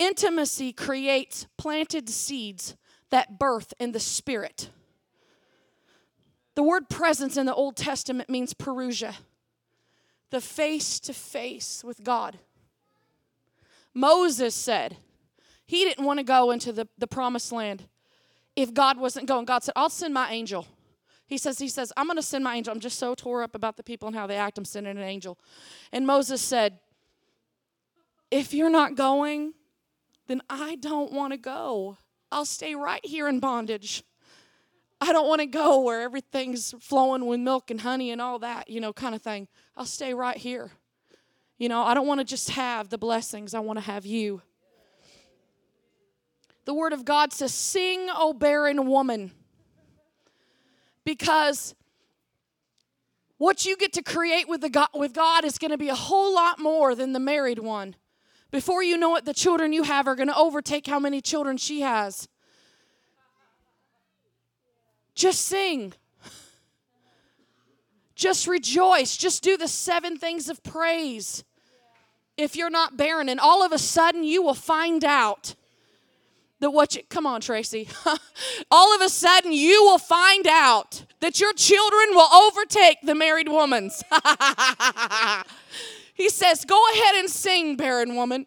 Intimacy creates planted seeds that birth in the Spirit. The word presence in the Old Testament means parousia the face to face with God. Moses said he didn't want to go into the, the promised land if God wasn't going. God said, I'll send my angel. He says, He says, I'm gonna send my angel. I'm just so tore up about the people and how they act. I'm sending an angel. And Moses said, If you're not going, then I don't want to go. I'll stay right here in bondage. I don't want to go where everything's flowing with milk and honey and all that, you know, kind of thing. I'll stay right here. You know, I don't want to just have the blessings, I want to have you. The Word of God says, Sing, O barren woman. Because what you get to create with, the God, with God is going to be a whole lot more than the married one. Before you know it, the children you have are going to overtake how many children she has. Just sing. Just rejoice. Just do the seven things of praise. If you're not barren, and all of a sudden you will find out that what you, come on, Tracy. all of a sudden you will find out that your children will overtake the married woman's. he says, Go ahead and sing, barren woman.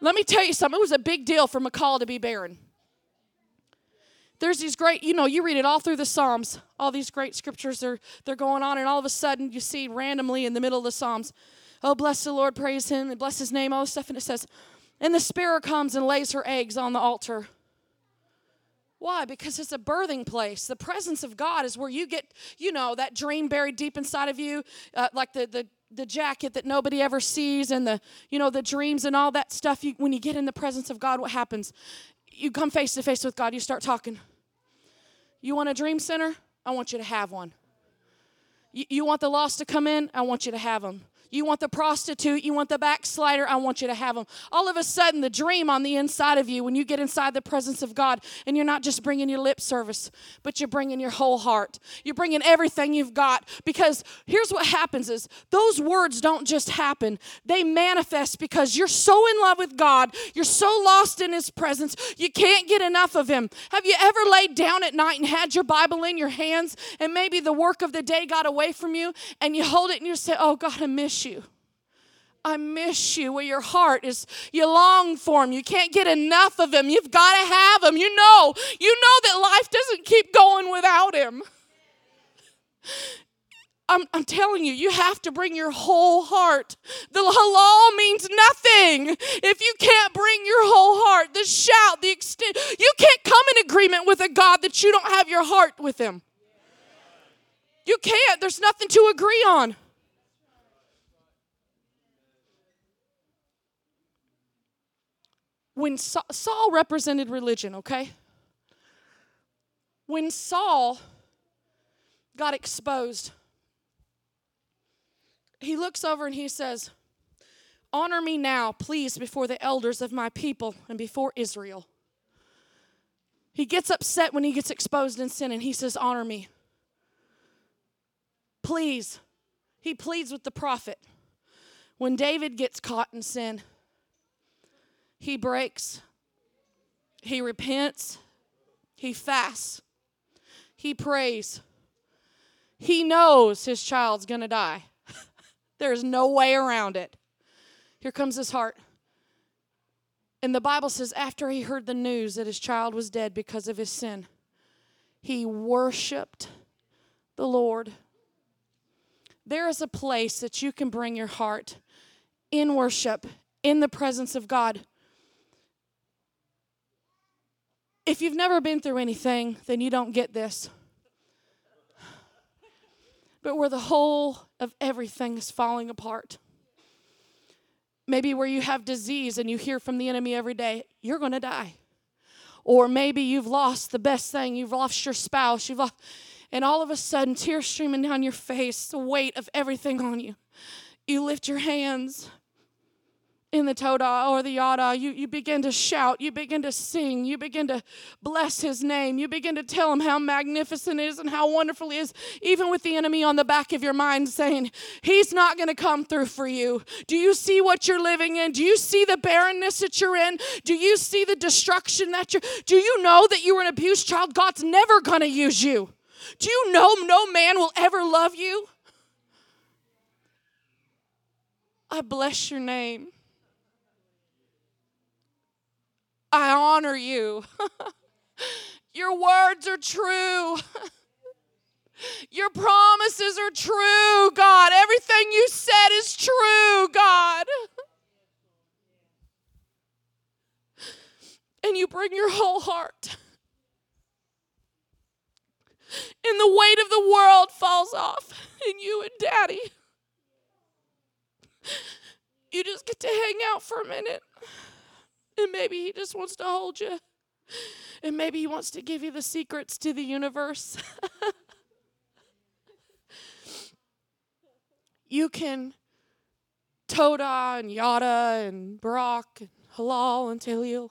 Let me tell you something. It was a big deal for Michal to be barren. There's these great, you know, you read it all through the Psalms. All these great scriptures are they're going on, and all of a sudden you see randomly in the middle of the Psalms, oh bless the Lord, praise him, and bless his name, all this stuff, and it says, and the sparrow comes and lays her eggs on the altar. Why? Because it's a birthing place. The presence of God is where you get, you know, that dream buried deep inside of you, uh, like the the the jacket that nobody ever sees, and the you know the dreams and all that stuff. You, when you get in the presence of God, what happens? You come face to face with God. You start talking. You want a dream center? I want you to have one. You, you want the lost to come in? I want you to have them. You want the prostitute, you want the backslider, I want you to have them. All of a sudden, the dream on the inside of you, when you get inside the presence of God, and you're not just bringing your lip service, but you're bringing your whole heart. You're bringing everything you've got. Because here's what happens is those words don't just happen, they manifest because you're so in love with God, you're so lost in His presence, you can't get enough of Him. Have you ever laid down at night and had your Bible in your hands, and maybe the work of the day got away from you, and you hold it and you say, Oh God, I miss you. I miss you. Where your heart is, you long for him. You can't get enough of him. You've got to have him. You know, you know that life doesn't keep going without him. I'm, I'm telling you, you have to bring your whole heart. The halal means nothing if you can't bring your whole heart. The shout, the extent, you can't come in agreement with a God that you don't have your heart with him. You can't. There's nothing to agree on. When Sa- Saul represented religion, okay? When Saul got exposed, he looks over and he says, Honor me now, please, before the elders of my people and before Israel. He gets upset when he gets exposed in sin and he says, Honor me. Please. He pleads with the prophet. When David gets caught in sin, he breaks, he repents, he fasts, he prays. He knows his child's gonna die. There's no way around it. Here comes his heart. And the Bible says, after he heard the news that his child was dead because of his sin, he worshiped the Lord. There is a place that you can bring your heart in worship, in the presence of God. If you've never been through anything, then you don't get this. But where the whole of everything is falling apart. Maybe where you have disease and you hear from the enemy every day, you're going to die. Or maybe you've lost the best thing, you've lost your spouse, you've lost, and all of a sudden, tears streaming down your face, the weight of everything on you. You lift your hands in the Toda or the Yada, you, you begin to shout, you begin to sing, you begin to bless his name, you begin to tell him how magnificent it is and how wonderful he is, even with the enemy on the back of your mind saying, He's not going to come through for you. Do you see what you're living in? Do you see the barrenness that you're in? Do you see the destruction that you're do you know that you were an abused child? God's never going to use you. Do you know no man will ever love you? I bless your name. I honor you. Your words are true. Your promises are true, God. Everything you said is true, God. And you bring your whole heart. And the weight of the world falls off, and you and Daddy. You just get to hang out for a minute. And maybe he just wants to hold you. And maybe he wants to give you the secrets to the universe. you can Toda and Yada and Barak and Halal and Talil.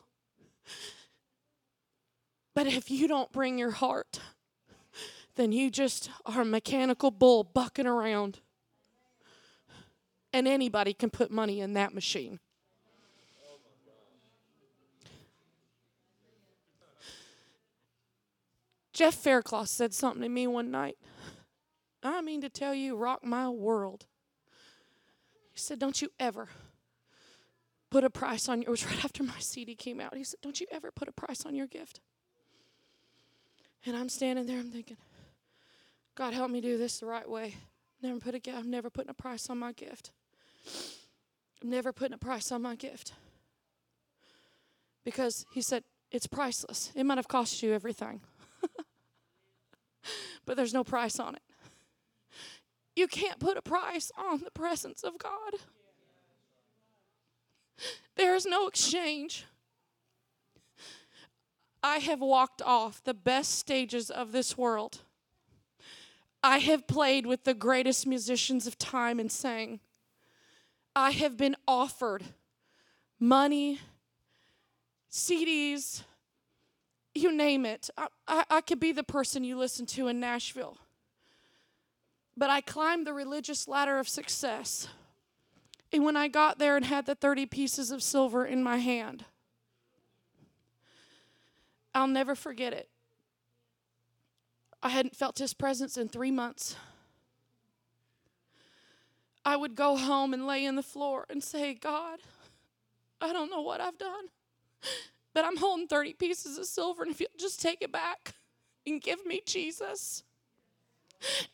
But if you don't bring your heart, then you just are a mechanical bull bucking around. And anybody can put money in that machine. Jeff Faircloth said something to me one night. I mean to tell you, rock my world. He said, Don't you ever put a price on your, it was right after my CD came out. He said, Don't you ever put a price on your gift. And I'm standing there, I'm thinking, God help me do this the right way. Never put a, I'm never putting a price on my gift. I'm never putting a price on my gift. Because he said, it's priceless. It might have cost you everything, but there's no price on it. You can't put a price on the presence of God. There is no exchange. I have walked off the best stages of this world. I have played with the greatest musicians of time and sang. I have been offered money, CDs, you name it. I, I, I, could be the person you listen to in Nashville. But I climbed the religious ladder of success. And when I got there and had the 30 pieces of silver in my hand, I'll never forget it. I hadn't felt his presence in three months. I would go home and lay in the floor and say, God, I don't know what I've done, but I'm holding 30 pieces of silver, and if you'll just take it back and give me Jesus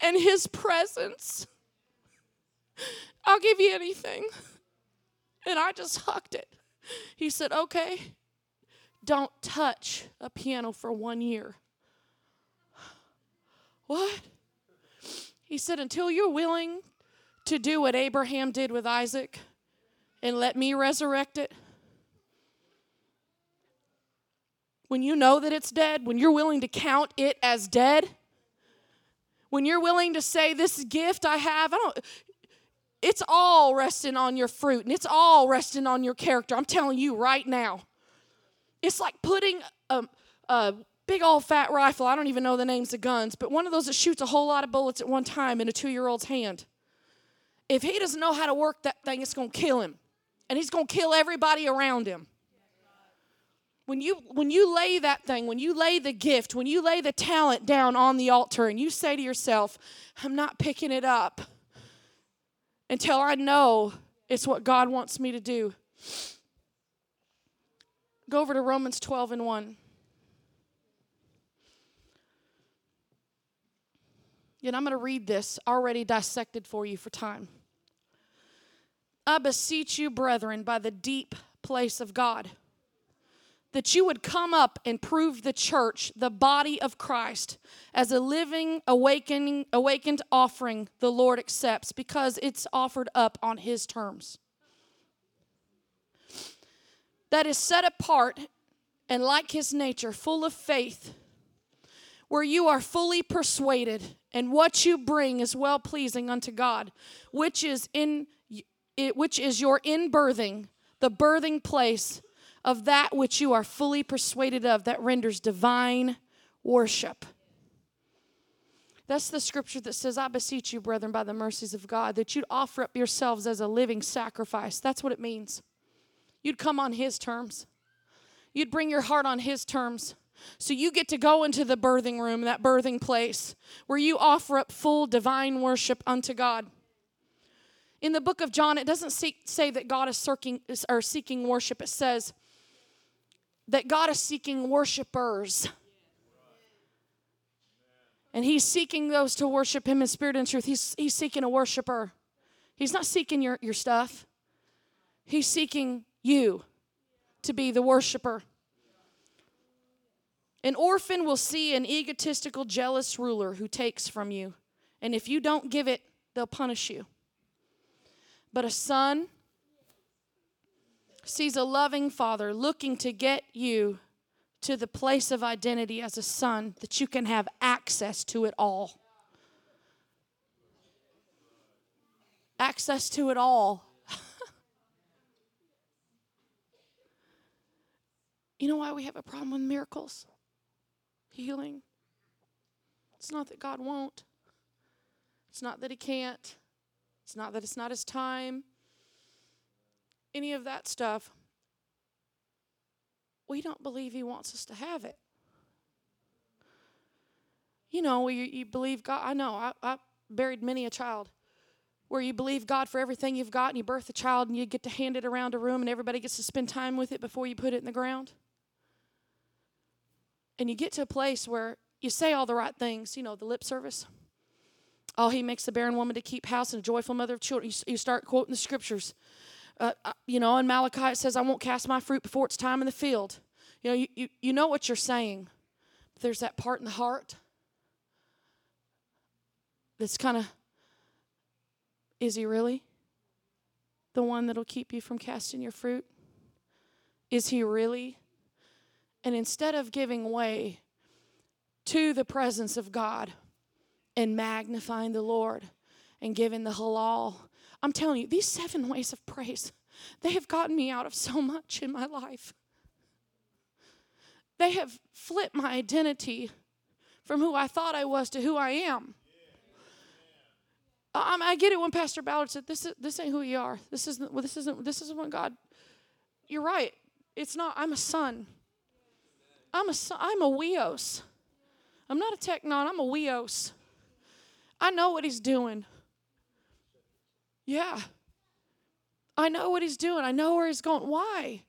and his presence, I'll give you anything. And I just hucked it. He said, Okay, don't touch a piano for one year. What? He said, Until you're willing to do what Abraham did with Isaac and let me resurrect it, when you know that it's dead, when you're willing to count it as dead, when you're willing to say, This gift I have, I don't, it's all resting on your fruit and it's all resting on your character. I'm telling you right now. It's like putting a, a big old fat rifle, I don't even know the names of guns, but one of those that shoots a whole lot of bullets at one time in a two year old's hand. If he doesn't know how to work that thing, it's going to kill him. And he's going to kill everybody around him. When you, when you lay that thing, when you lay the gift, when you lay the talent down on the altar and you say to yourself, I'm not picking it up until I know it's what God wants me to do. Go over to Romans 12 and 1. And I'm going to read this already dissected for you for time. I beseech you, brethren, by the deep place of God, that you would come up and prove the church, the body of Christ, as a living, awakening, awakened offering the Lord accepts because it's offered up on His terms. That is set apart and like His nature, full of faith, where you are fully persuaded and what you bring is well pleasing unto God, which is in which is your inbirthing, the birthing place of that which you are fully persuaded of that renders divine worship. That's the scripture that says, I beseech you, brethren, by the mercies of God, that you'd offer up yourselves as a living sacrifice. That's what it means. You'd come on His terms, you'd bring your heart on His terms. So you get to go into the birthing room, that birthing place, where you offer up full divine worship unto God. In the book of John, it doesn't say that God is seeking, or seeking worship. It says that God is seeking worshipers. And he's seeking those to worship him in spirit and truth. He's, he's seeking a worshiper. He's not seeking your, your stuff. He's seeking you to be the worshiper. An orphan will see an egotistical, jealous ruler who takes from you. And if you don't give it, they'll punish you. But a son sees a loving father looking to get you to the place of identity as a son that you can have access to it all. Access to it all. you know why we have a problem with miracles? Healing. It's not that God won't, it's not that He can't. It's not that it's not his time, any of that stuff. We don't believe he wants us to have it. You know, you, you believe God. I know, I, I buried many a child where you believe God for everything you've got and you birth a child and you get to hand it around a room and everybody gets to spend time with it before you put it in the ground. And you get to a place where you say all the right things, you know, the lip service. Oh, he makes the barren woman to keep house and a joyful mother of children. You, you start quoting the scriptures. Uh, uh, you know, in Malachi it says, I won't cast my fruit before it's time in the field. You know, you, you, you know what you're saying. But there's that part in the heart that's kind of, is he really the one that'll keep you from casting your fruit? Is he really? And instead of giving way to the presence of God, and magnifying the Lord and giving the halal. I'm telling you, these seven ways of praise, they have gotten me out of so much in my life. They have flipped my identity from who I thought I was to who I am. I get it when Pastor Ballard said, "This is this ain't who you are. This isn't. Well, this isn't. This isn't what God." You're right. It's not. I'm a son. I'm a son. I'm a huios. I'm not a teknon. I'm a huios. I know what he's doing. Yeah. I know what he's doing. I know where he's going. Why?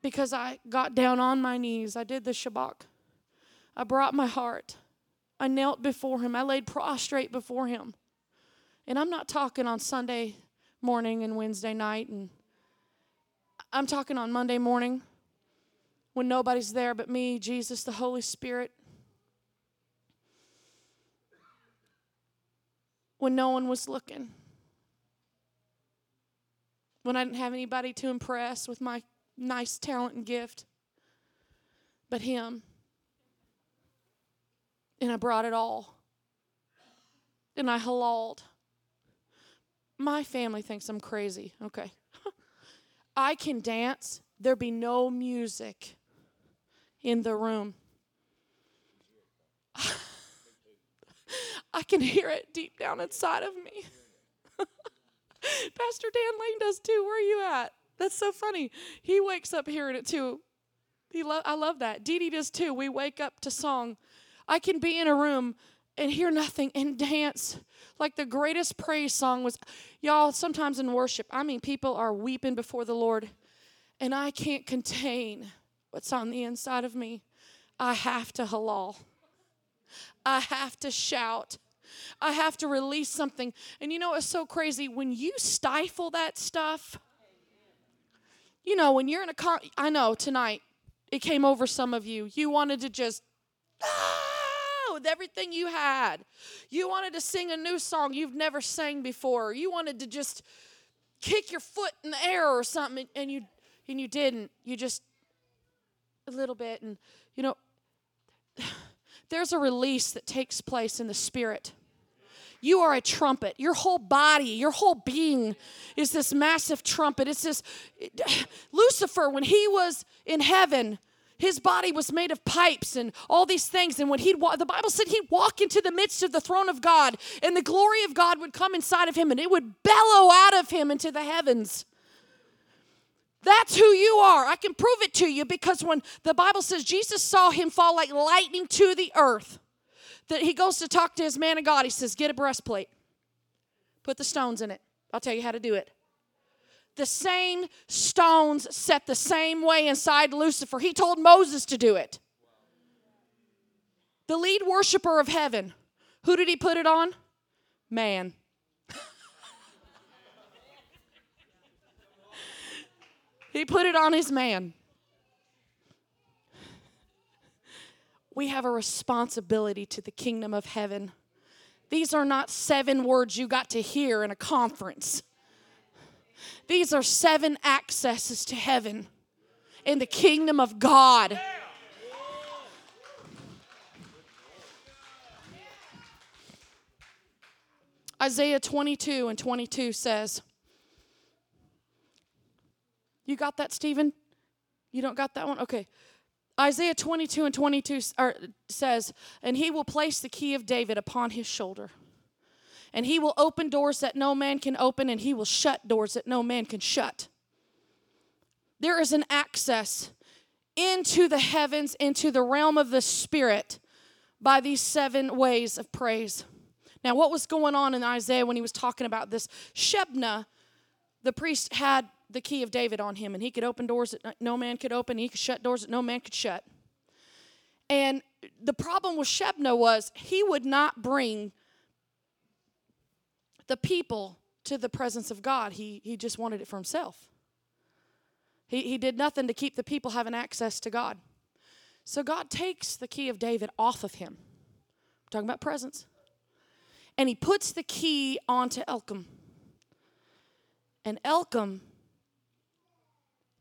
Because I got down on my knees. I did the Shabbat. I brought my heart. I knelt before him. I laid prostrate before him. And I'm not talking on Sunday morning and Wednesday night and I'm talking on Monday morning when nobody's there but me, Jesus, the Holy Spirit, when no one was looking. When I didn't have anybody to impress with my nice talent and gift, but Him. And I brought it all. And I halaled. My family thinks I'm crazy. Okay. I can dance. There be no music in the room. I can hear it deep down inside of me. Pastor Dan Lane does too. Where are you at? That's so funny. He wakes up hearing it too. He lo- I love that. Dee Dee does too. We wake up to song. I can be in a room and hear nothing and dance like the greatest praise song was. Y'all, sometimes in worship, I mean, people are weeping before the Lord, and I can't contain what's on the inside of me. I have to halal. I have to shout. I have to release something. And you know, it's so crazy when you stifle that stuff. You know, when you're in a car, I know tonight it came over some of you. You wanted to just, ah, with everything you had. You wanted to sing a new song you've never sang before. You wanted to just kick your foot in the air or something, and you and you didn't. You just a little bit, and you know, there's a release that takes place in the spirit. You are a trumpet. Your whole body, your whole being is this massive trumpet. It's this Lucifer, when he was in heaven, his body was made of pipes and all these things. And when he'd the Bible said he'd walk into the midst of the throne of God, and the glory of God would come inside of him and it would bellow out of him into the heavens. That's who you are. I can prove it to you because when the Bible says Jesus saw him fall like lightning to the earth, that he goes to talk to his man of God. He says, Get a breastplate, put the stones in it. I'll tell you how to do it. The same stones set the same way inside Lucifer. He told Moses to do it. The lead worshiper of heaven, who did he put it on? Man. He put it on his man. we have a responsibility to the kingdom of heaven. These are not seven words you got to hear in a conference. These are seven accesses to heaven in the kingdom of God. Isaiah 22 and 22 says, You got that, Stephen? You don't got that one? Okay. Isaiah 22 and 22 are, says, And he will place the key of David upon his shoulder. And he will open doors that no man can open, and he will shut doors that no man can shut. There is an access into the heavens, into the realm of the Spirit by these seven ways of praise. Now, what was going on in Isaiah when he was talking about this? Shebna, the priest, had the key of David on him, and he could open doors that no man could open, he could shut doors that no man could shut. And the problem with Shebna was he would not bring the people to the presence of God. He, he just wanted it for himself. He, he did nothing to keep the people having access to God. So God takes the key of David off of him. I'm talking about presence. And he puts the key onto Eliakim. And Eliakim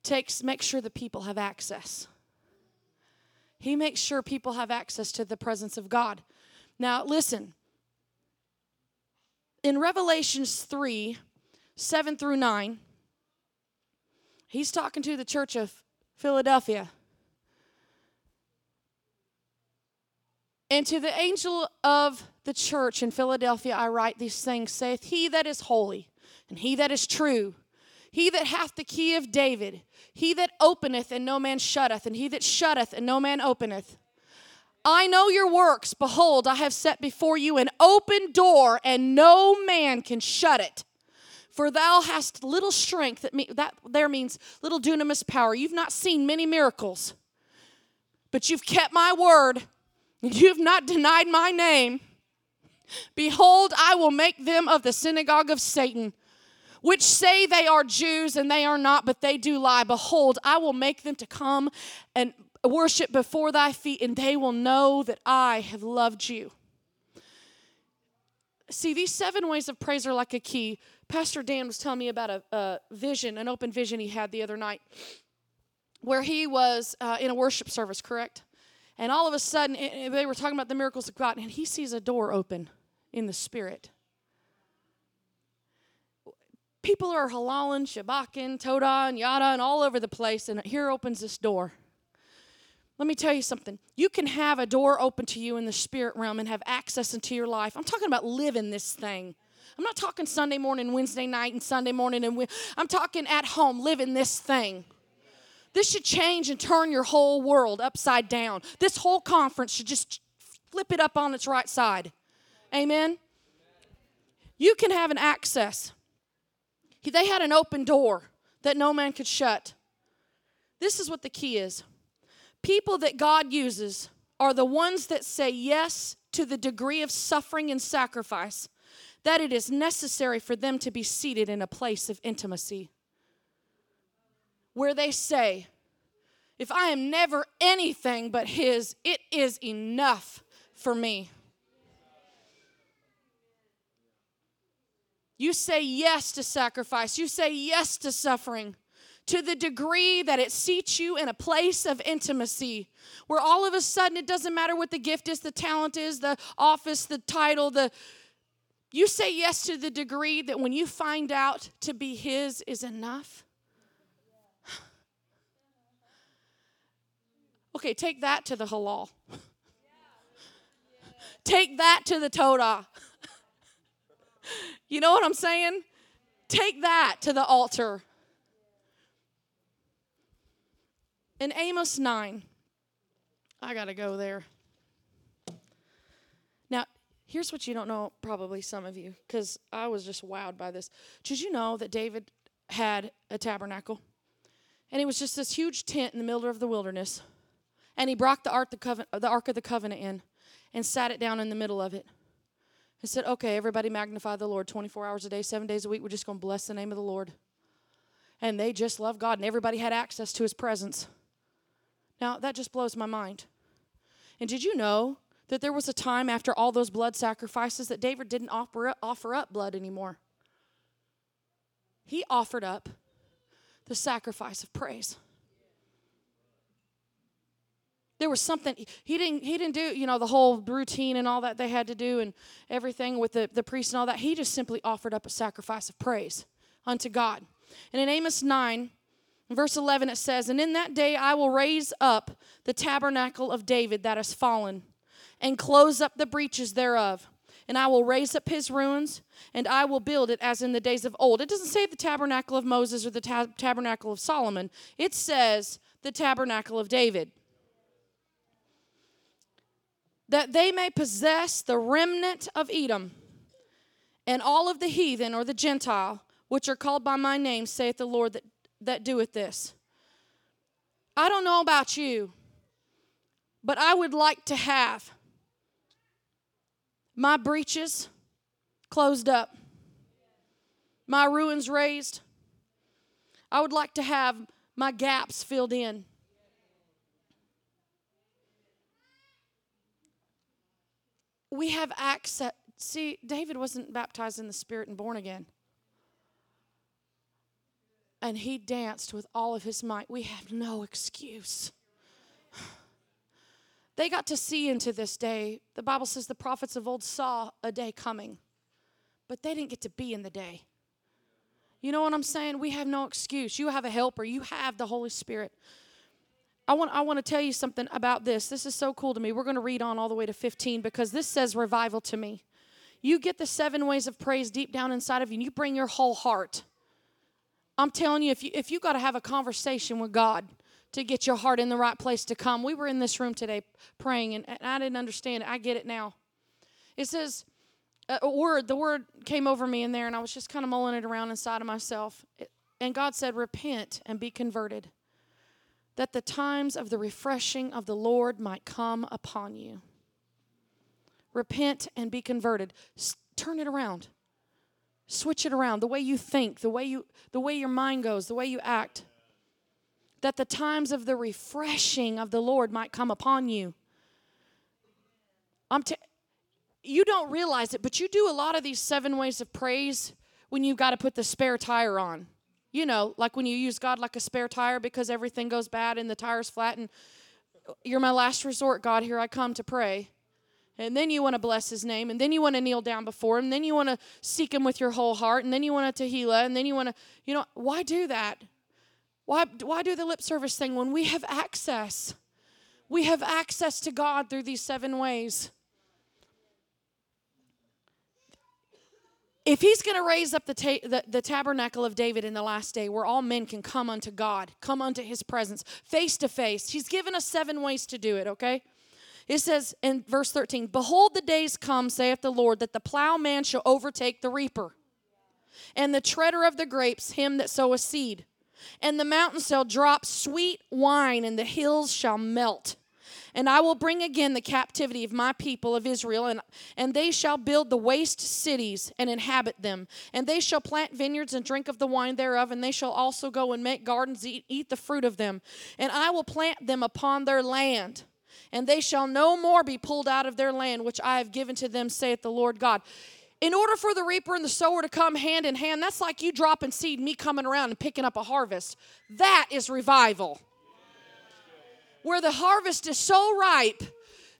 takes makes sure the people have access. He makes sure people have access to the presence of God. Now, listen. In Revelations 3 7 through 9, he's talking to the church of Philadelphia. And to the angel of the church in Philadelphia, I write these things saith, He that is holy, and he that is true, he that hath the key of David, he that openeth and no man shutteth, and he that shutteth and no man openeth. I know your works. Behold, I have set before you an open door, and no man can shut it. For thou hast little strength. That, me, that there means little dunamis power. You've not seen many miracles, but you've kept my word. and You've not denied my name. Behold, I will make them of the synagogue of Satan which say they are Jews and they are not, but they do lie. Behold, I will make them to come and worship before thy feet, and they will know that I have loved you. see, these seven ways of praise are like a key. Pastor Dan was telling me about a, a vision, an open vision he had the other night, where he was uh, in a worship service, correct? And all of a sudden, it- they were talking about the miracles of God, and he sees a door open in the spirit. People are halalin, shabakin, toda, and yada, and all over the place, and here opens this door. Let me tell you something. You can have a door open to you in the spirit realm and have access into your life. I'm talking about living this thing. I'm not talking Sunday morning, Wednesday night, and Sunday morning, and Wed- I'm talking at home, living this thing. This should change and turn your whole world upside down. This whole conference should just flip it up on its right side. Amen. You can have an access. They had an open door that no man could shut. This is what the key is people that God uses are the ones that say yes to the degree of suffering and sacrifice that it is necessary for them to be seated in a place of intimacy. Where they say, if I am never anything but His, it is enough for me. You say yes to sacrifice. You say yes to suffering to the degree that it seats you in a place of intimacy where all of a sudden it doesn't matter what the gift is, the talent is, the office, the title, the you say yes to the degree that when you find out to be his is enough. Okay, take that to the halal. Take that to the Todah. You know what I'm saying? Take that to the altar. In Amos 9, I got to go there. Now, here's what you don't know, probably some of you, because I was just wowed by this. Did you know that David had a tabernacle? And it was just this huge tent in the middle of the wilderness. And he brought the ark, the, covenant, the ark of the covenant in and sat it down in the middle of it. And said, Okay, everybody magnify the Lord 24 hours a day, seven days a week. We're just going to bless the name of the Lord. And they just loved God, and everybody had access to his presence. Now, that just blows my mind. And did you know that there was a time after all those blood sacrifices that David didn't offer up, offer up blood anymore? He offered up the sacrifice of praise. There was something he didn't he didn't do, you know, the whole routine and all that they had to do and everything with the, the priest and all that. He just simply offered up a sacrifice of praise unto God. And in Amos 9, verse 11, it says, And in that day I will raise up the tabernacle of David that has fallen, and close up the breaches thereof. And I will raise up his ruins, and I will build it as in the days of old. It doesn't say the tabernacle of Moses or the ta- tabernacle of Solomon, it says the tabernacle of David. That they may possess the remnant of Edom, and all of the heathen or the Gentile, which are called by my name, saith the Lord that that doeth this. I don't know about you, but I would like to have my breaches closed up, my ruins raised. I would like to have my gaps filled in. We have access. See, David wasn't baptized in the Spirit and born again and he danced with all of his might. We have no excuse. They got to see into this day. The Bible says the prophets of old saw a day coming, but they didn't get to be in the day. You know what I'm saying? We have no excuse. You have a helper, you have the Holy Spirit. I want, I want to tell you something about this. This is so cool to me. We're going to read on all the way to 15 because this says revival to me. You get the seven ways of praise deep down inside of you, and you bring your whole heart. I'm telling you, if you if you got to have a conversation with God to get your heart in the right place to come. We were in this room today praying, and, and I didn't understand. I get it now. It says a, a word. The word came over me in there, and I was just kind of mulling it around inside of myself. It, and God said, "Repent and be converted, that the times of the refreshing of the Lord might come upon you." Repent and be converted. S- turn it around switch it around the way you think the way you the way your mind goes the way you act that the times of the refreshing of the lord might come upon you i'm t- you don't realize it, but you do a lot of these seven ways of praise when you've got to put the spare tire on. You know, like when you use God like a spare tire because everything goes bad and the tire's flat and you're my last resort, God, here I come to pray. And then you want to bless his name, and then you want to kneel down before him, and then you want to seek him with your whole heart, and then you want to tehillah, and then you want to, you know, why do that? Why, why do the lip service thing when we have access? We have access to God through these seven ways. If he's going to raise up the, ta- the, the, tabernacle of David in the last day where all men can come unto God, come unto his presence, face to face, he's given us seven ways to do it, okay? It says in verse 13, Behold, the days come, saith the Lord, that the plowman shall overtake the reaper, and the treader of the grapes him that soweth seed. And the mountains shall drop sweet wine, and the hills shall melt. And I will bring again the captivity of my people of Israel, and, and they shall build the waste cities and inhabit them. And they shall plant vineyards and drink of the wine thereof, and they shall also go and make gardens, eat, eat the fruit of them. And I will plant them upon their land, and they shall no more be pulled out of their land, which I have given to them, saith the Lord God in order for the reaper and the sower to come hand in hand, that's like you dropping seed, me coming around and picking up a harvest. That is revival where the harvest is so ripe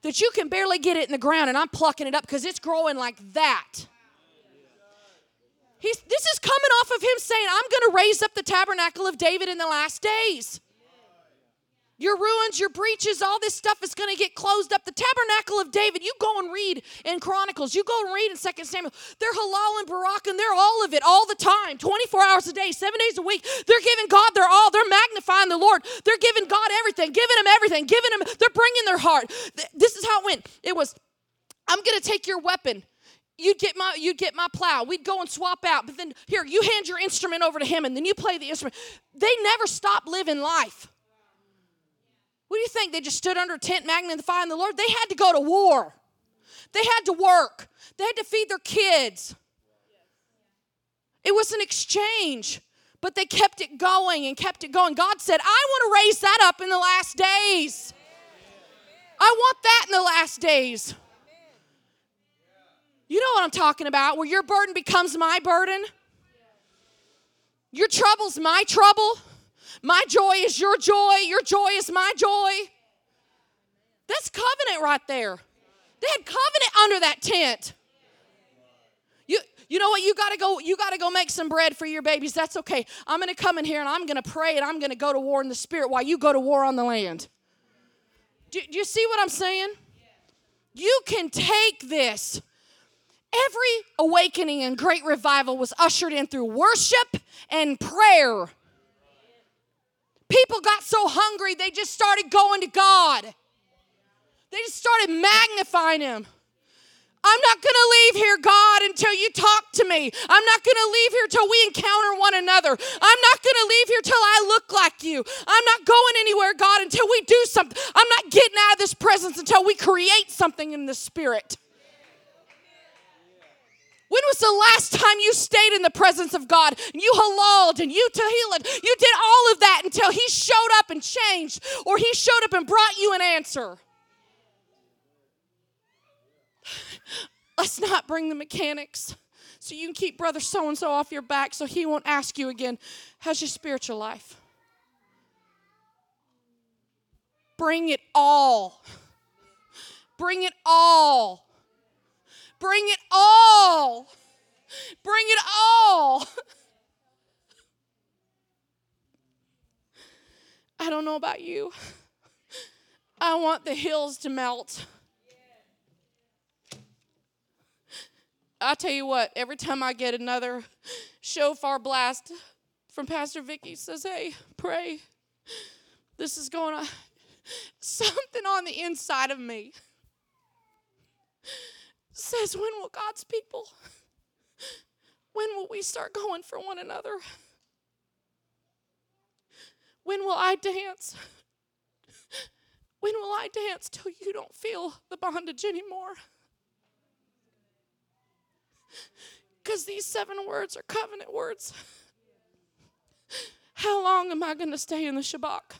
that you can barely get it in the ground, and I'm plucking it up because it's growing like that. He's, this is coming off of him saying, I'm going to raise up the tabernacle of David in the last days. Your ruins, your breaches, all this stuff is going to get closed up. The tabernacle of David, you go and read in Chronicles, you go and read in Second Samuel. They're halal and barak, and they're all of it all the time, 24 hours a day, seven days a week. They're giving God their all. They're magnifying the Lord. They're giving God everything, giving Him everything, giving Him, they're bringing their heart. This is how it went. It was, I'm going to take your weapon you'd get my you'd get my plow we'd go and swap out but then here you hand your instrument over to him and then you play the instrument they never stop living life what do you think? They just stood under a tent magnifying the Lord? They had to go to war. They had to work. They had to feed their kids. It was an exchange, but they kept it going and kept it going. God said, I want to raise that up in the last days. I want that in the last days. You know what I'm talking about, where your burden becomes my burden. Your trouble's my trouble. My joy is your joy, your joy is my joy. That's covenant right there. They had covenant under that tent. You, you know what? You gotta go, you gotta go make some bread for your babies. That's okay. I'm gonna come in here and I'm gonna pray and I'm gonna go to war in the spirit while you go to war on the land. Do, do you see what I'm saying? You can take this. Every awakening and great revival was ushered in through worship and prayer. People got so hungry, they just started going to God. They just started magnifying Him. I'm not going to leave here, God, until you talk to me. I'm not going to leave here till we encounter one another. I'm not going to leave here till I look like you. I'm not going anywhere, God, until we do something. I'm not getting out of this presence until we create something in the Spirit. When was the last time you stayed in the presence of God and you halaled and you tehillah? You did all of that until He showed up and changed or He showed up and brought you an answer. Let's not bring the mechanics so you can keep brother so and so off your back so he won't ask you again, How's your spiritual life? Bring it all. Bring it all. Bring it all. Bring it all. I don't know about you. I want the hills to melt. I tell you what, every time I get another shofar blast from Pastor Vicky says, "Hey, pray. This is going on something on the inside of me." Says, When will God's people, when will we start going for one another? When will I dance? When will I dance till you don't feel the bondage anymore? Because these seven words are covenant words. How long am I going to stay in the Shabbat?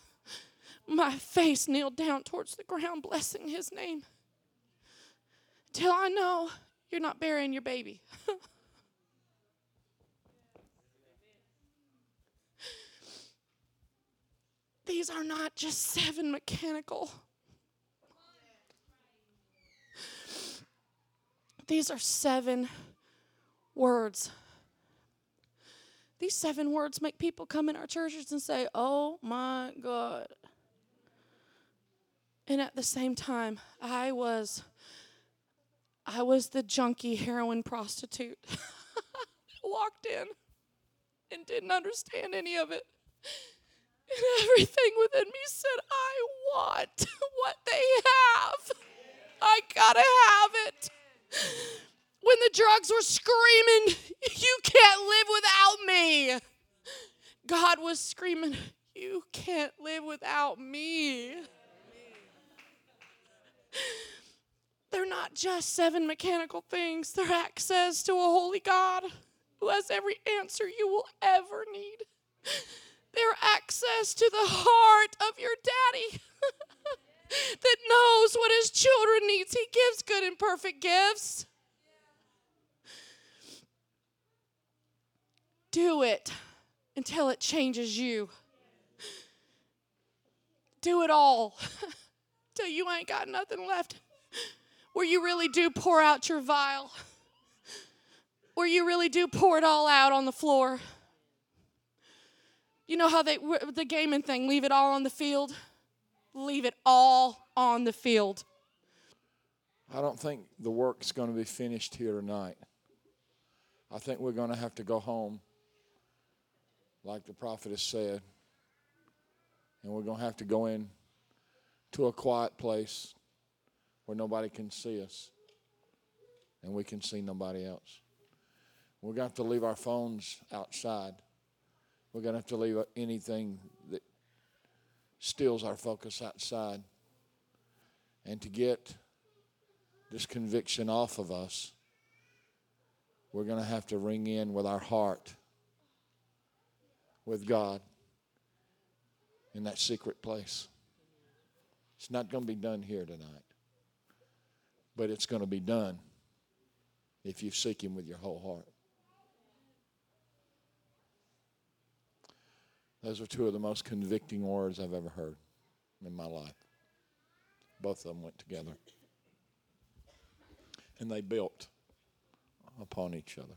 My face kneeled down towards the ground, blessing his name till I know you're not burying your baby. These are not just seven mechanical. These are seven words. These seven words make people come in our churches and say, Oh my God. And at the same time, I was I was the junkie heroin prostitute. Walked in and didn't understand any of it. And everything within me said, I want what they have. I gotta have it. When the drugs were screaming, You can't live without me. God was screaming, You can't live without me. They're not just seven mechanical things, they're access to a holy God who has every answer you will ever need. They're access to the heart of your daddy that knows what his children needs. He gives good and perfect gifts. Do it until it changes you. Do it all till you ain't got nothing left. Where you really do pour out your vial. Where you really do pour it all out on the floor. You know how they the gaming thing, leave it all on the field? Leave it all on the field. I don't think the work's going to be finished here tonight. I think we're going to have to go home, like the prophet has said, and we're going to have to go in to a quiet place where nobody can see us and we can see nobody else. We're going to have to leave our phones outside. We're going to have to leave anything that steals our focus outside. And to get this conviction off of us, we're going to have to ring in with our heart with God in that secret place. It's not going to be done here tonight, but it's going to be done if you seek Him with your whole heart. Those are two of the most convicting words I've ever heard in my life. Both of them went together. And they built upon each other.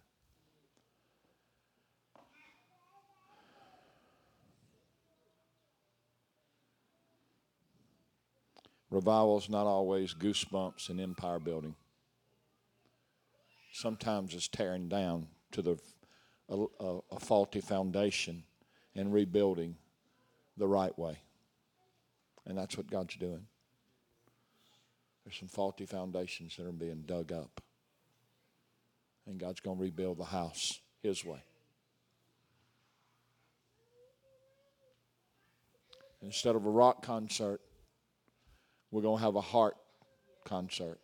Revival is not always goosebumps and empire building. Sometimes it's tearing down to the a, a, a faulty foundation and rebuilding the right way. And that's what God's doing. There's some faulty foundations that are being dug up. And God's going to rebuild the house His way. Instead of a rock concert, we're going to have a heart concert.